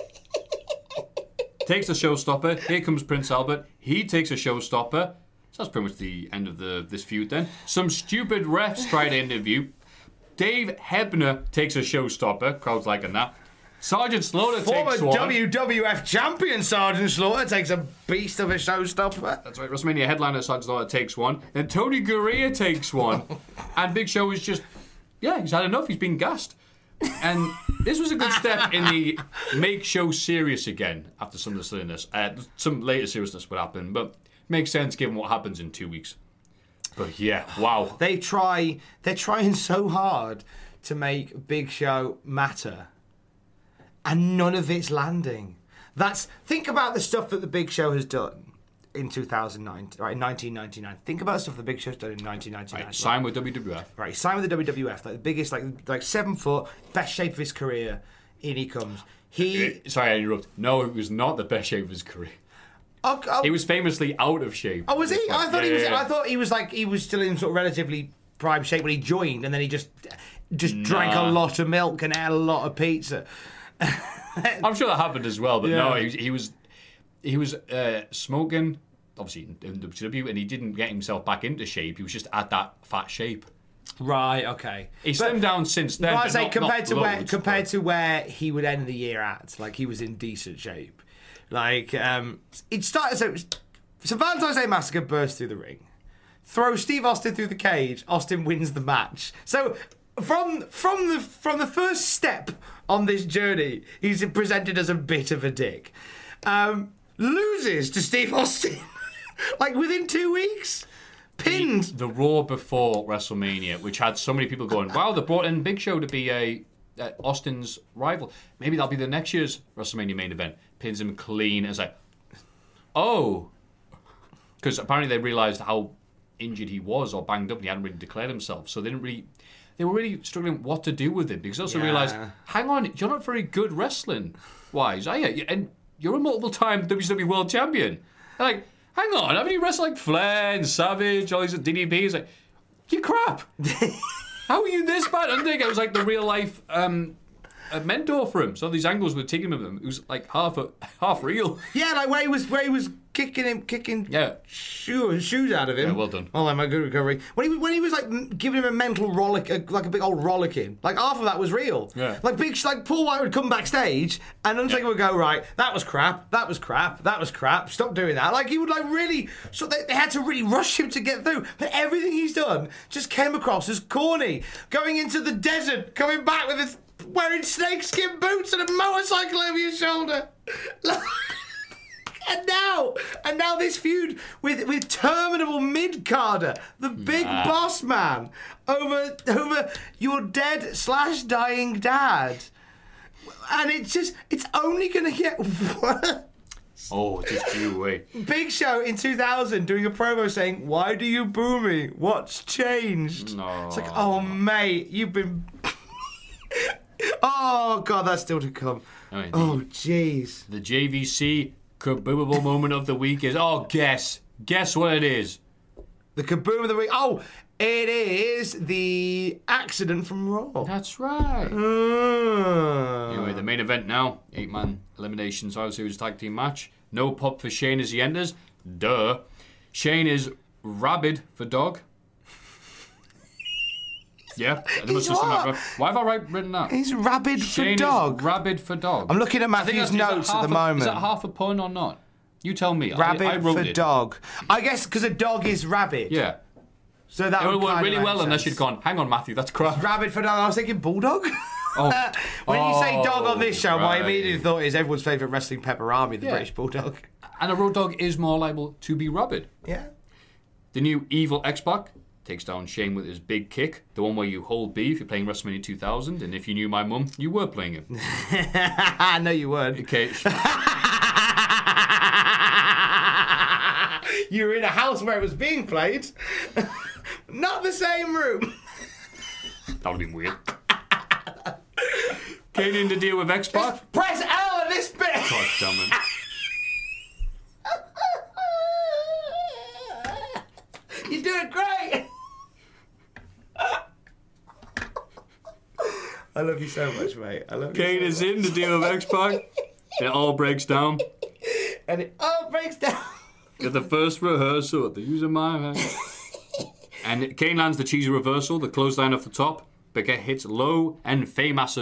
takes a showstopper. Here comes Prince Albert. He takes a showstopper. That's pretty much the end of the this feud then. Some stupid refs try to interview. Dave Hebner takes a showstopper. Crowd's liking that. Sergeant Slaughter Former takes one. WWF champion Sergeant Slaughter takes a beast of a showstopper. That's right. WrestleMania headliner Sergeant Slaughter takes one. Then Tony Garea takes one. and Big Show is just, yeah, he's had enough. He's been gassed. And this was a good step in the make show serious again after some of the silliness. Uh, some later seriousness would happen, but makes sense given what happens in two weeks. But yeah, wow. They try. They're trying so hard to make Big Show matter, and none of it's landing. That's think about the stuff that the Big Show has done in 2009, right? In 1999. Think about the stuff the Big Show's done in 1999. Right, sign with WWF. Right, signed with the WWF, like the biggest, like like seven foot, best shape of his career. In he comes. He. Uh, Sorry, I interrupt. No, it was not the best shape of his career. Oh, oh, He was famously out of shape. oh, was he? I thought he was. yeah, yeah. I thought he was like he was still in sort of relatively prime shape when he joined, and then he just just drank a lot of milk and ate a lot of pizza. I'm sure that happened as well, but no, he, was- he was he was uh, smoking, obviously in, WCW, and he didn't get himself back into shape. He was just at that fat shape. Right. Okay. He's slimmed down since then. But I say not- compared not to where compared but- to where he would end the year at, like he was in decent shape. Like um, it started. So, it was- so Valentine's Day Massacre bursts through the ring, throws Steve Austin through the cage. Austin wins the match. So from from the from the first step on this journey, he's presented as a bit of a dick. Um, loses to Steve Austin, like within two weeks. Pinned. the Raw before WrestleMania, which had so many people going, "Wow, they brought in Big Show to be a uh, Austin's rival. Maybe that'll be the next year's WrestleMania main event." Pins him clean. It's like, oh, because apparently they realized how injured he was or banged up, and he hadn't really declared himself. So they didn't really. They were really struggling what to do with him because they also Yeah. realized, hang on, you're not very good wrestling wise, are you? And you're a multiple time WWE world champion. They're like, hang on, haven't you wrestled like Flair and Savage, all these DDP? He's Like, you crap. How are you this bad? Undertaker was like the real life um, a mentor for him. So these angles were taking him, it was like half a, half real. Yeah, like where he was where he was kicking him, kicking Yeah. shoe, shoes out of him. Yeah, well done. Oh, a good recovery. When he when he was like giving him a mental rollick, like a big old rollicking, like half of that was real. Yeah. Like big, like Paul White would come backstage and Undertaker would go right. That was crap. That was crap. That was crap. Stop doing that. Like he would like really. So they, they had to really rush him to get through. But everything he's done just came across as corny. Going into the desert, coming back with his wearing snakeskin boots and a motorcycle over your shoulder. And now, and now this feud with with terminable mid carder, the big boss man, over over your dead slash dying dad, and it's just it's only gonna get worse. Oh, just you away. Big Show in 2000 doing a promo saying, "Why do you boo me? What's changed?" No. It's like, oh mate, you've been. oh god, that's still to come. Oh, indeed. Oh jeez. The JVC kaboomable moment of the week is, oh, guess. Guess what it is. The kaboom of the week. Oh, it is the accident from Raw. That's right. Uh, Anyway, the main event now, eight man elimination Survivor Series tag team match. No pop for Shane as he enters. Duh. Shane is rabid for dog. Yeah, there must He's have what? been Why have I write- written that? He's rabid Shane for dog. Is rabid for dog. I'm looking at Matthew's that's- is that notes at the a- moment. Is that half a pun or not? You tell me. I- I, wrote for it. dog. I guess because a dog is rabid. Yeah. So that It would work really well unless you'd gone, hang on, Matthew, that's crap. Rabid for dog. I was thinking bulldog. Oh. when you say dog on this show, my right. immediate thought is everyone's favourite wrestling pepperami, the Yeah. British bulldog. And a road dog is more liable to be rabid. Yeah. The new evil X-Pac takes down Shane with his big kick, the one where you hold B if you're playing WrestleMania 2000, and if you knew my mum, you were playing it. I know you weren't. Okay, you were in a house where it was being played. Not the same room. That would have been weird. Kane in to deal with X Pac. Press L on this bit. God damn it. You're doing great. I love you so much, mate. I love Kane you. is in the deal with X Pac. It all breaks down. And it all breaks down. At the first rehearsal at the user my hand. And Kane lands the cheesy reversal, the clothesline off the top. But get hits low and famous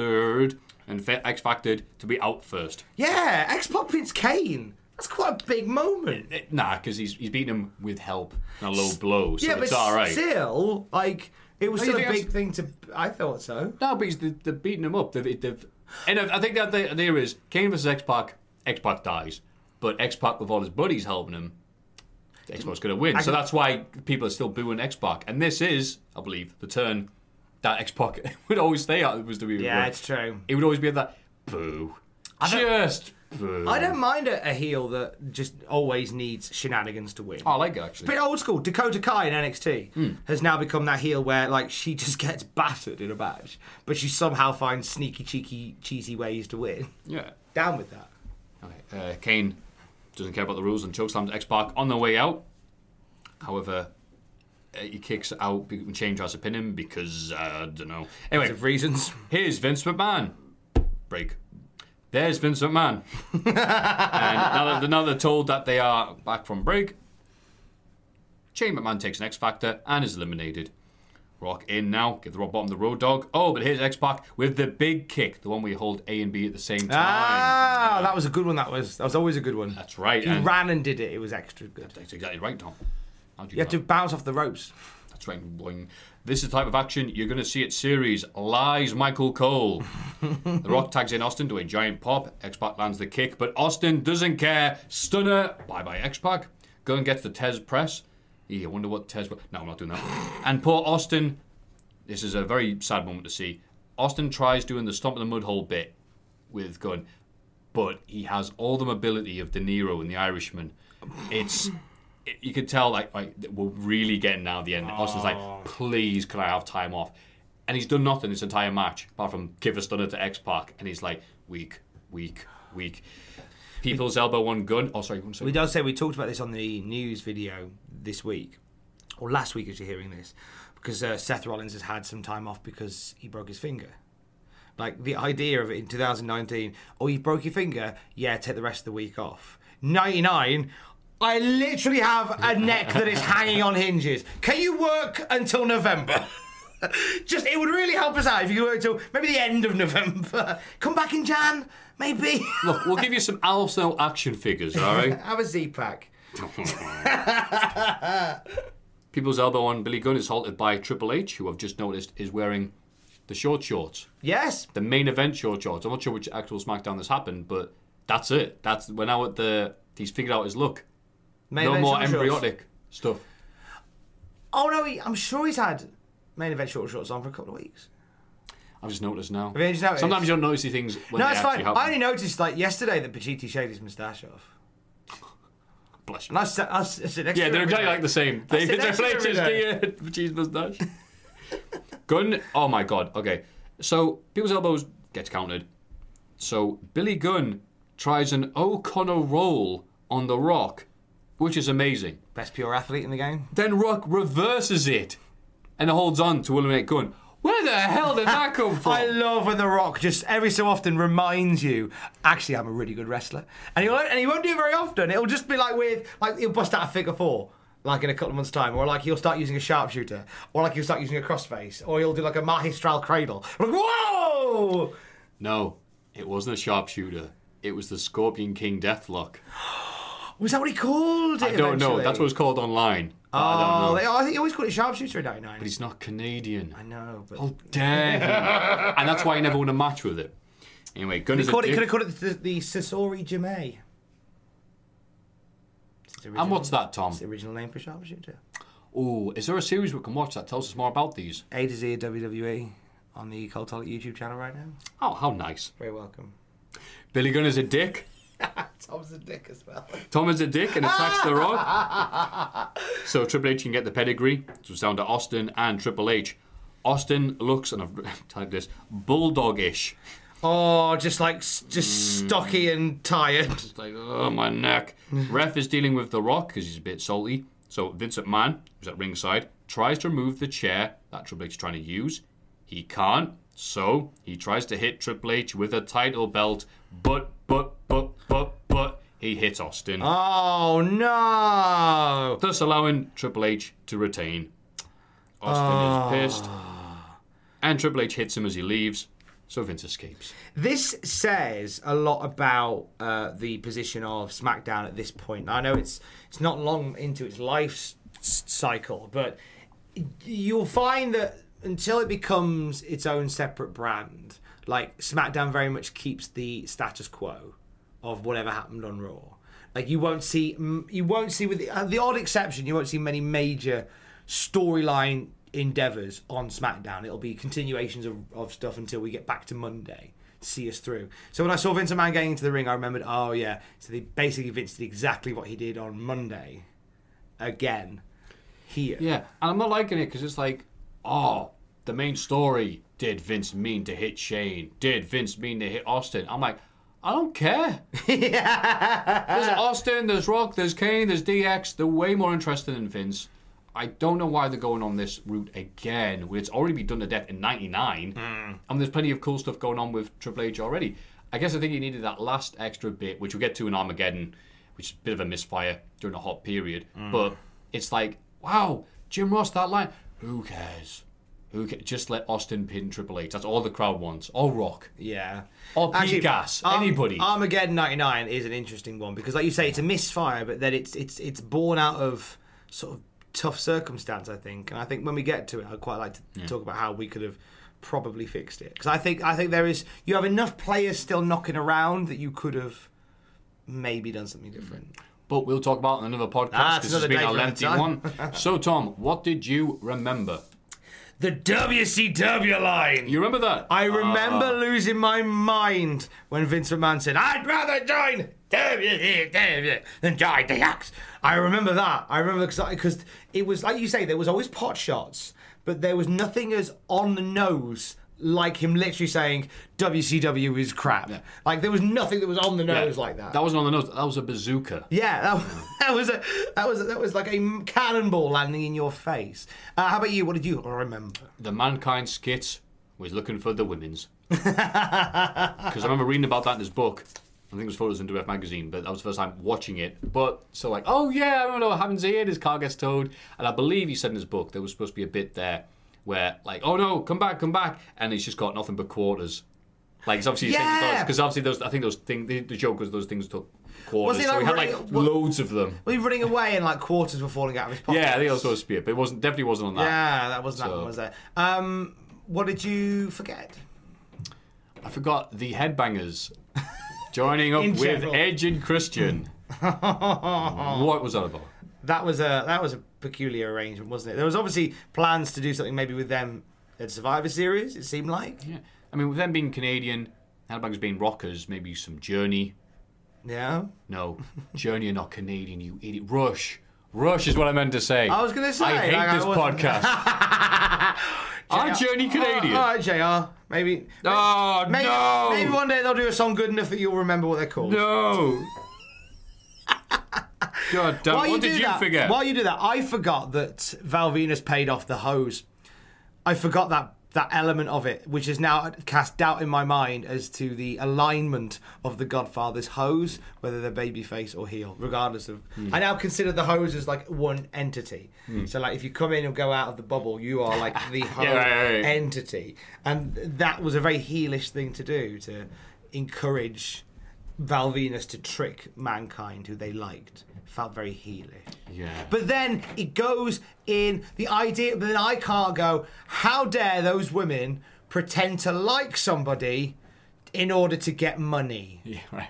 and X Factored to be out first. Yeah, X Pac pins Kane. That's quite a big moment. Nah, because he's he's beating him with help, and a low blow, so yeah, it's but all right. still, like, it was Oh, still a big thing to. I thought so. No, but he's, they're, they're beating him up. They've, they've, and I think that the idea is Kane versus X Pac. X Pac dies, but X Pac with all his buddies helping him, X Pac's going to win. I so can- that's why people are still booing X Pac. And this is, I believe, the turn that X Pac would always stay out. Was the Yeah, it's true. It would always be at that boo, I just. I don't mind a, a heel that just always needs shenanigans to win. Oh, I like it actually. Bit old school. Dakota Kai in NXT Hmm. has now become that heel where like she just gets battered in a match, but she somehow finds sneaky, cheeky, cheesy ways to win. Yeah. Down with that. Okay. Uh, Kane doesn't care about the rules and chokeslams X Pac on the way out. However, uh, he kicks out and Shane tries to pin him because uh, I don't know. Anyway, Of reasons. here's Vince McMahon. Break. There's Vince McMahon. and now that, now they're told that they are back from break, Shane McMahon takes an X Factor and is eliminated. Rock in now, give the Rock Bottom the Road Dogg. Oh, but here's X Pac with the big kick, the one we hold A and B at the same time. Ah, that was a good one. That was that was always a good one. That's right. He ran and did it. It was extra good. That's exactly right, Tom. How'd You had to bounce off the ropes. That's right. This is the type of action you're going to see at series. Lies Michael Cole. the Rock tags in Austin to a giant pop. X Pac lands the kick, but Austin doesn't care. Stunner. Bye bye, X Pac. Go and get the Thesz press. Yeah, I wonder what Thesz. No, I'm not doing that. and poor Austin. This is a very sad moment to see. Austin tries doing the stomp in the mud hole bit with Gunn, but he has all the mobility of De Niro and the Irishman. It's it- you could tell like, like we're really getting now the end. Austin's like, please, can I have time off? And he's done nothing this entire match apart from give a stunner to X Pac, and he's like weak, weak, weak. People's elbow one Gunn. Oh, sorry, one second. We does say we talked about this on the news video this week, or last week as you're hearing this, because uh, Seth Rollins has had some time off because he broke his finger. Like the idea of it in 2019, oh, you broke your finger, yeah, take the rest of the week off. 99, I literally have a neck that is hanging on hinges. Can you work until November? Just, it would really help us out if you could work till maybe the end of November. Come back in Jan, maybe. Look, we'll give you some Arsenal action figures, all right? have a Z pack. People's elbow on Billy Gunn is halted by Triple H, who I've just noticed is wearing the short shorts. Yes, the main event short shorts. I'm not sure which actual SmackDown this happened, but that's it. That's we're now at the. He's figured out his look. Main no event more short embryotic stuff. Oh no, he, I'm sure he's had main event short shorts on for a couple of weeks. I've just noticed now. Have you just noticed? Sometimes you don't notice these things when no, it's fine. happen. I only noticed like yesterday that Pacitti shaved his moustache off. Bless you. And I said, I said next Yeah, they're exactly like the same. They sit next to Triple H him the uh, cheese mustache. Gunn. Oh my god. Okay, so people's elbows gets counted. So Billy Gunn tries an O'Connor roll on the Rock, which is amazing. Best pure athlete in the game. Then Rock reverses it and holds on to eliminate Gunn. Where the hell did that come from? I love when The Rock just every so often reminds you, actually, I'm a really good wrestler, and he won't, and he won't do it very often. It'll just be like with like he'll bust out a figure four. Like in a couple of months' time, or like he'll start using a sharpshooter, or like he'll start using a crossface, or he'll do like a magistral cradle. Like, whoa! No, it wasn't a sharpshooter. It was the Scorpion King Deathlock. Was that what he called it? I don't know. That's what it's called online. I Oh, know. they, oh, I think he always called it sharpshooter in '99. But he's not Canadian. I know, but How dare he? and that's why he never won a match with it. Anyway, Gunn he is a called it, dick. could have called it the, the Sasori. And what's that, Tom? It's the original name for sharpshooter. Oh, is there a series we can watch that tells us more about these? A to Z of WWE on the Cultaholic YouTube channel right now. Oh, how nice. Very welcome. Billy Gunn is a dick. Tom's a dick as well. Tom is a dick and attacks The Rock. So Triple H can get the pedigree. So it's down to Austin and Triple H. Austin looks, and I've typed this, bulldog-ish. Oh, just like s- just hmm. stocky and tired. It's like, oh, my neck. Ref is dealing with The Rock because he's a bit salty. So Vince McMahon, who's at ringside, tries to remove the chair that Triple H is trying to use. He can't. So he tries to hit Triple H with a title belt, but, but, but, but, but, he hits Austin. Oh no! thus allowing Triple H to retain. Austin is pissed. And Triple H hits him as he leaves, so Vince escapes. This says a lot about uh, the position of SmackDown at this point. I know it's it's not long into its life cycle, but you'll find that until it becomes its own separate brand, like SmackDown very much keeps the status quo of whatever happened on Raw. Like you won't see, you won't see with the, uh, the odd exception, you won't see many major storyline endeavors on SmackDown. It'll be continuations of, of stuff until we get back to Monday to see us through. So when I saw Vince McMahon getting into the ring, I remembered, oh yeah, so they basically Vince did exactly what he did on Monday again here. Yeah, and I'm not liking it because it's like, oh, the main story. Did Vince mean to hit Shane? Did Vince mean to hit Austin? I'm like, I don't care. There's Austin, there's Rock, there's Kane, there's DX. They're way more interested in Vince. I don't know why they're going on this route again, it's already been done to death in '99, hmm. and there's plenty of cool stuff going on with Triple H already. I guess I think you needed that last extra bit, which we'll get to in Armageddon, which is a bit of a misfire during a hot period. Hmm. But it's like, wow, Jim Ross, that line. Who cares? Who ca- Just let Austin pin Triple H. That's all the crowd wants. Or Rock. Yeah. Or Pete Gas. Arm- Anybody. Armageddon '99 is an interesting one because, like you say, it's a misfire, but then it's it's it's born out of sort of tough circumstance. I think, and I think when we get to it, I'd quite like to talk about how we could have probably fixed it because I think I think there is you have enough players still knocking around that you could have maybe done something different. But we'll talk about it in another podcast Ah, it's because it's another been a lengthy one. so, Tom, what did you remember? The WCW line. You remember that? I remember Ah. losing my mind when Vince McMahon said, I'd rather join WWE than join the Axe. I remember that. I remember because it was, like you say, there was always pot shots, but there was nothing as on the nose like him literally saying WCW is crap. Like there was nothing that was on the Yeah, nose like that. That wasn't on the nose. That was a bazooka. yeah, that, that was a that was a, that was like a cannonball landing in your face. Uh, how about you? What did you remember? The Mankind skit was looking for the women's. Because I remember reading about that in his book. I think it was Photos in WF magazine, but that was the first time watching it. But so like, oh yeah, I remember what happens here. His car gets towed, and I believe he said in his book there was supposed to be a bit there where like, oh no, come back, come back, and he's just got nothing but quarters. Like it's obviously Yeah. because obviously those I think those things the, the joke was those things took quarters, he, so like, he had like what- loads of them. Were you running away and like quarters were falling out of his pocket? Yeah, I think that was supposed to be it, but it wasn't definitely wasn't on that. Yeah, that wasn't that one, was there? Um, what did you forget? I forgot the headbangers joining up with general. Edge and Christian. what was that about? That was a that was a peculiar arrangement, wasn't it? There was obviously plans to do something maybe with them at Survivor Series. It seemed like. Yeah, I mean, with them being Canadian, headbangers being rockers, maybe some Journey. Yeah. No, Journey are not Canadian, you idiot. Rush. Rush is what I meant to say. I was gonna say, I hate like, this wasn't- podcast. Are Journey ah, Canadian? Ah, All right, Jr. Maybe. Oh, maybe, no. Maybe one day they'll do a song good enough that you'll remember what they're called. No. God damn. While What did you that, forget? While you do that, I forgot that Val Venis paid off the hose. I forgot that that element of it, which is now cast doubt in my mind as to the alignment of the Godfather's hose, whether they're babyface or heel, regardless of. Hmm. I now consider the hose as like one entity. So, like, if you come in and go out of the bubble, you are like the whole right, right, right. entity, and that was a very heelish thing to do to encourage Val Venis to trick mankind, who they liked. Felt very heelish. yeah. But then it goes in the idea, but then I can't go, how dare those women pretend to like somebody in order to get money? Yeah, right.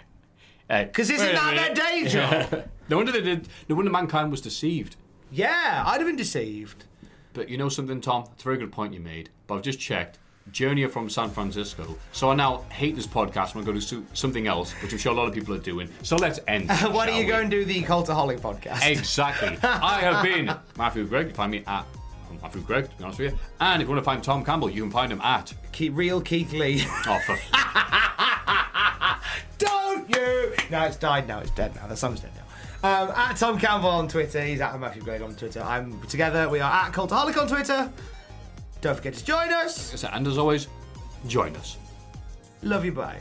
Uh, Because isn't that minute. their day job? No wonder they did. No wonder mankind was deceived. yeah, I'd have been deceived. But you know something, Tom? It's a very good point you made. But I've just checked. Journey from San Francisco. So I now hate this podcast. I'm going to do something else, which I'm sure a lot of people are doing. So let's end. Why don't you go and do the Cultaholic podcast? Exactly. I have been Matthew Gregg. You find me at Matthew Gregg, to be honest with you. And if you want to find Tom Campbell, you can find him at. Keep real Keith Lee. Oh, for Don't you? No, it's died now. It's dead now. The song's dead now. Um, at Tom Campbell on Twitter. He's at Matthew Gregg on Twitter. I'm together. We are at Cultaholic on Twitter. Don't forget to join us. and as always, join us. Love you. Bye.